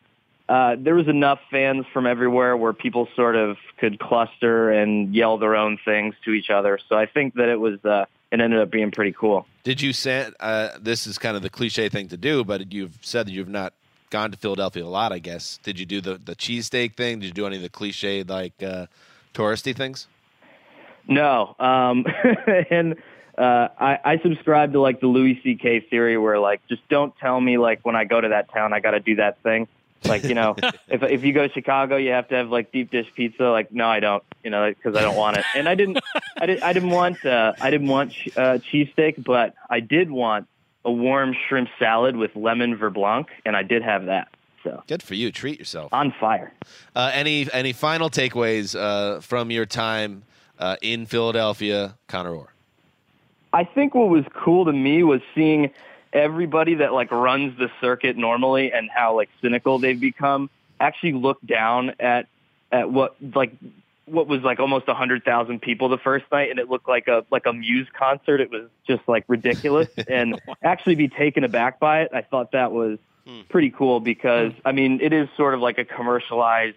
uh, there was enough fans from everywhere where people sort of could cluster and yell their own things to each other. So I think that it was uh, it ended up being pretty cool. Did you say uh, this is kind of the cliche thing to do, but you've said that you've not gone to Philadelphia a lot, I guess. Did you do the, the cheesesteak thing? Did you do any of the cliche, like, uh, touristy things? No, um, and uh, I, I subscribe to like the Louis C.K. theory, where like just don't tell me like when I go to that town I got to do that thing. Like you know, if if you go to Chicago, you have to have like deep dish pizza. Like no, I don't. You know, because I don't want it. And I didn't, I didn't, I didn't want, uh, I didn't want uh, cheesesteak, but I did want a warm shrimp salad with lemon beurre blanc, and I did have that. So Good for you. Treat yourself. on fire. Uh, any any final takeaways uh, from your time uh, in Philadelphia, Connor Orr? I think what was cool to me was seeing everybody that like runs the circuit normally and how like cynical they've become actually look down at at what like what was like almost a hundred thousand people the first night and it looked like a like a Muse concert. It was just like ridiculous and actually be taken aback by it. I thought that was pretty cool because I mean it is sort of like a commercialized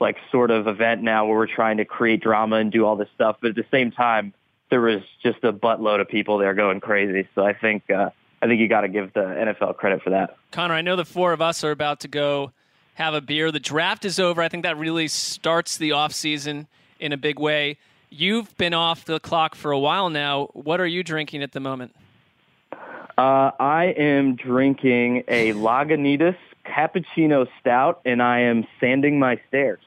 like sort of event now where we're trying to create drama and do all this stuff, but at the same time there was just a buttload of people there going crazy. So I think uh, I think you got to give the NFL credit for that. Connor, I know the four of us are about to go have a beer. The draft is over. I think that really starts the off season in a big way. You've been off the clock for a while now. What are you drinking at the moment? Uh, I am drinking a Lagunitas cappuccino stout, and I am sanding my stairs.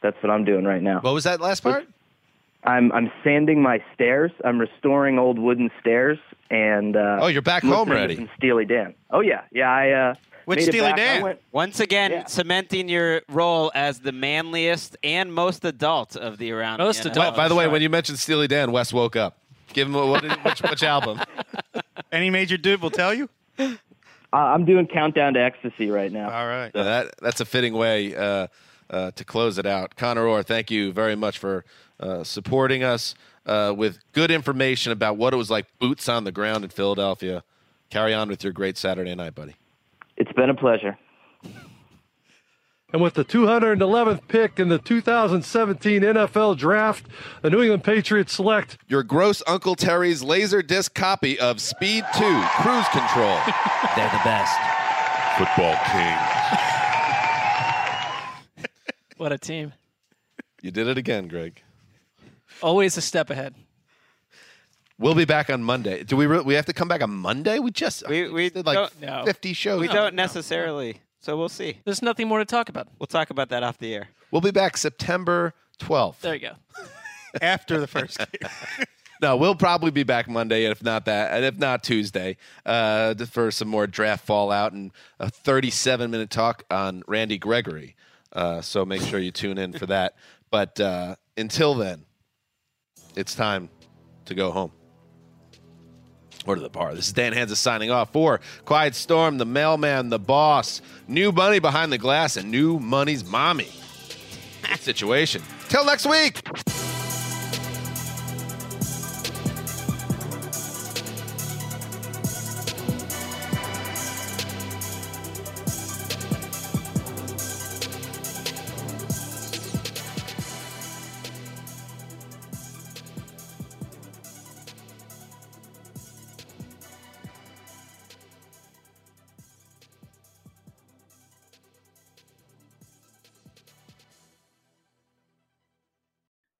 That's what I'm doing right now. What was that last part? I'm I'm sanding my stairs. I'm restoring old wooden stairs, and uh, Oh, you're back home already. Steely Dan. Oh yeah, yeah. I uh, made it back. I went- Once again, cementing your role as the manliest and most adult of the around. Most the NFL. By, by the way, when you mentioned Steely Dan, Wes woke up. Give him a, what, which, which album? Any major dude will tell you. Uh, I'm doing Countdown to Ecstasy right now. All right. Uh, that that's a fitting way uh, uh, to close it out. Connor Orr, thank you very much for uh, supporting us uh, with good information about what it was like boots on the ground in Philadelphia. Carry on with your great Saturday night, buddy. It's been a pleasure. And with the 211th pick in the 2017 NFL Draft, the New England Patriots select Your gross Uncle Terry's laser disc copy of Speed 2 Cruise Control. They're the best. Football King. What a team. You did it again, Greg. Always a step ahead. We'll be back on Monday. Do we? Re- we have to come back on Monday? We just we we did like don't- No. fifty shows. We don't necessarily. So we'll see. There's nothing more to talk about. We'll talk about that off the air. We'll be back September twelfth. There you go. After the first game. No, we'll probably be back Monday, and if not that, and if not Tuesday, uh, for some more draft fallout and a 37 minute talk on Randy Gregory. Uh, so make sure you tune in for that. But uh, until then, it's time to go home or to the bar. This is Dan Hanzus signing off for Quiet Storm, the mailman, the boss, new money behind the glass, and new money's mommy. Situation. Till next week.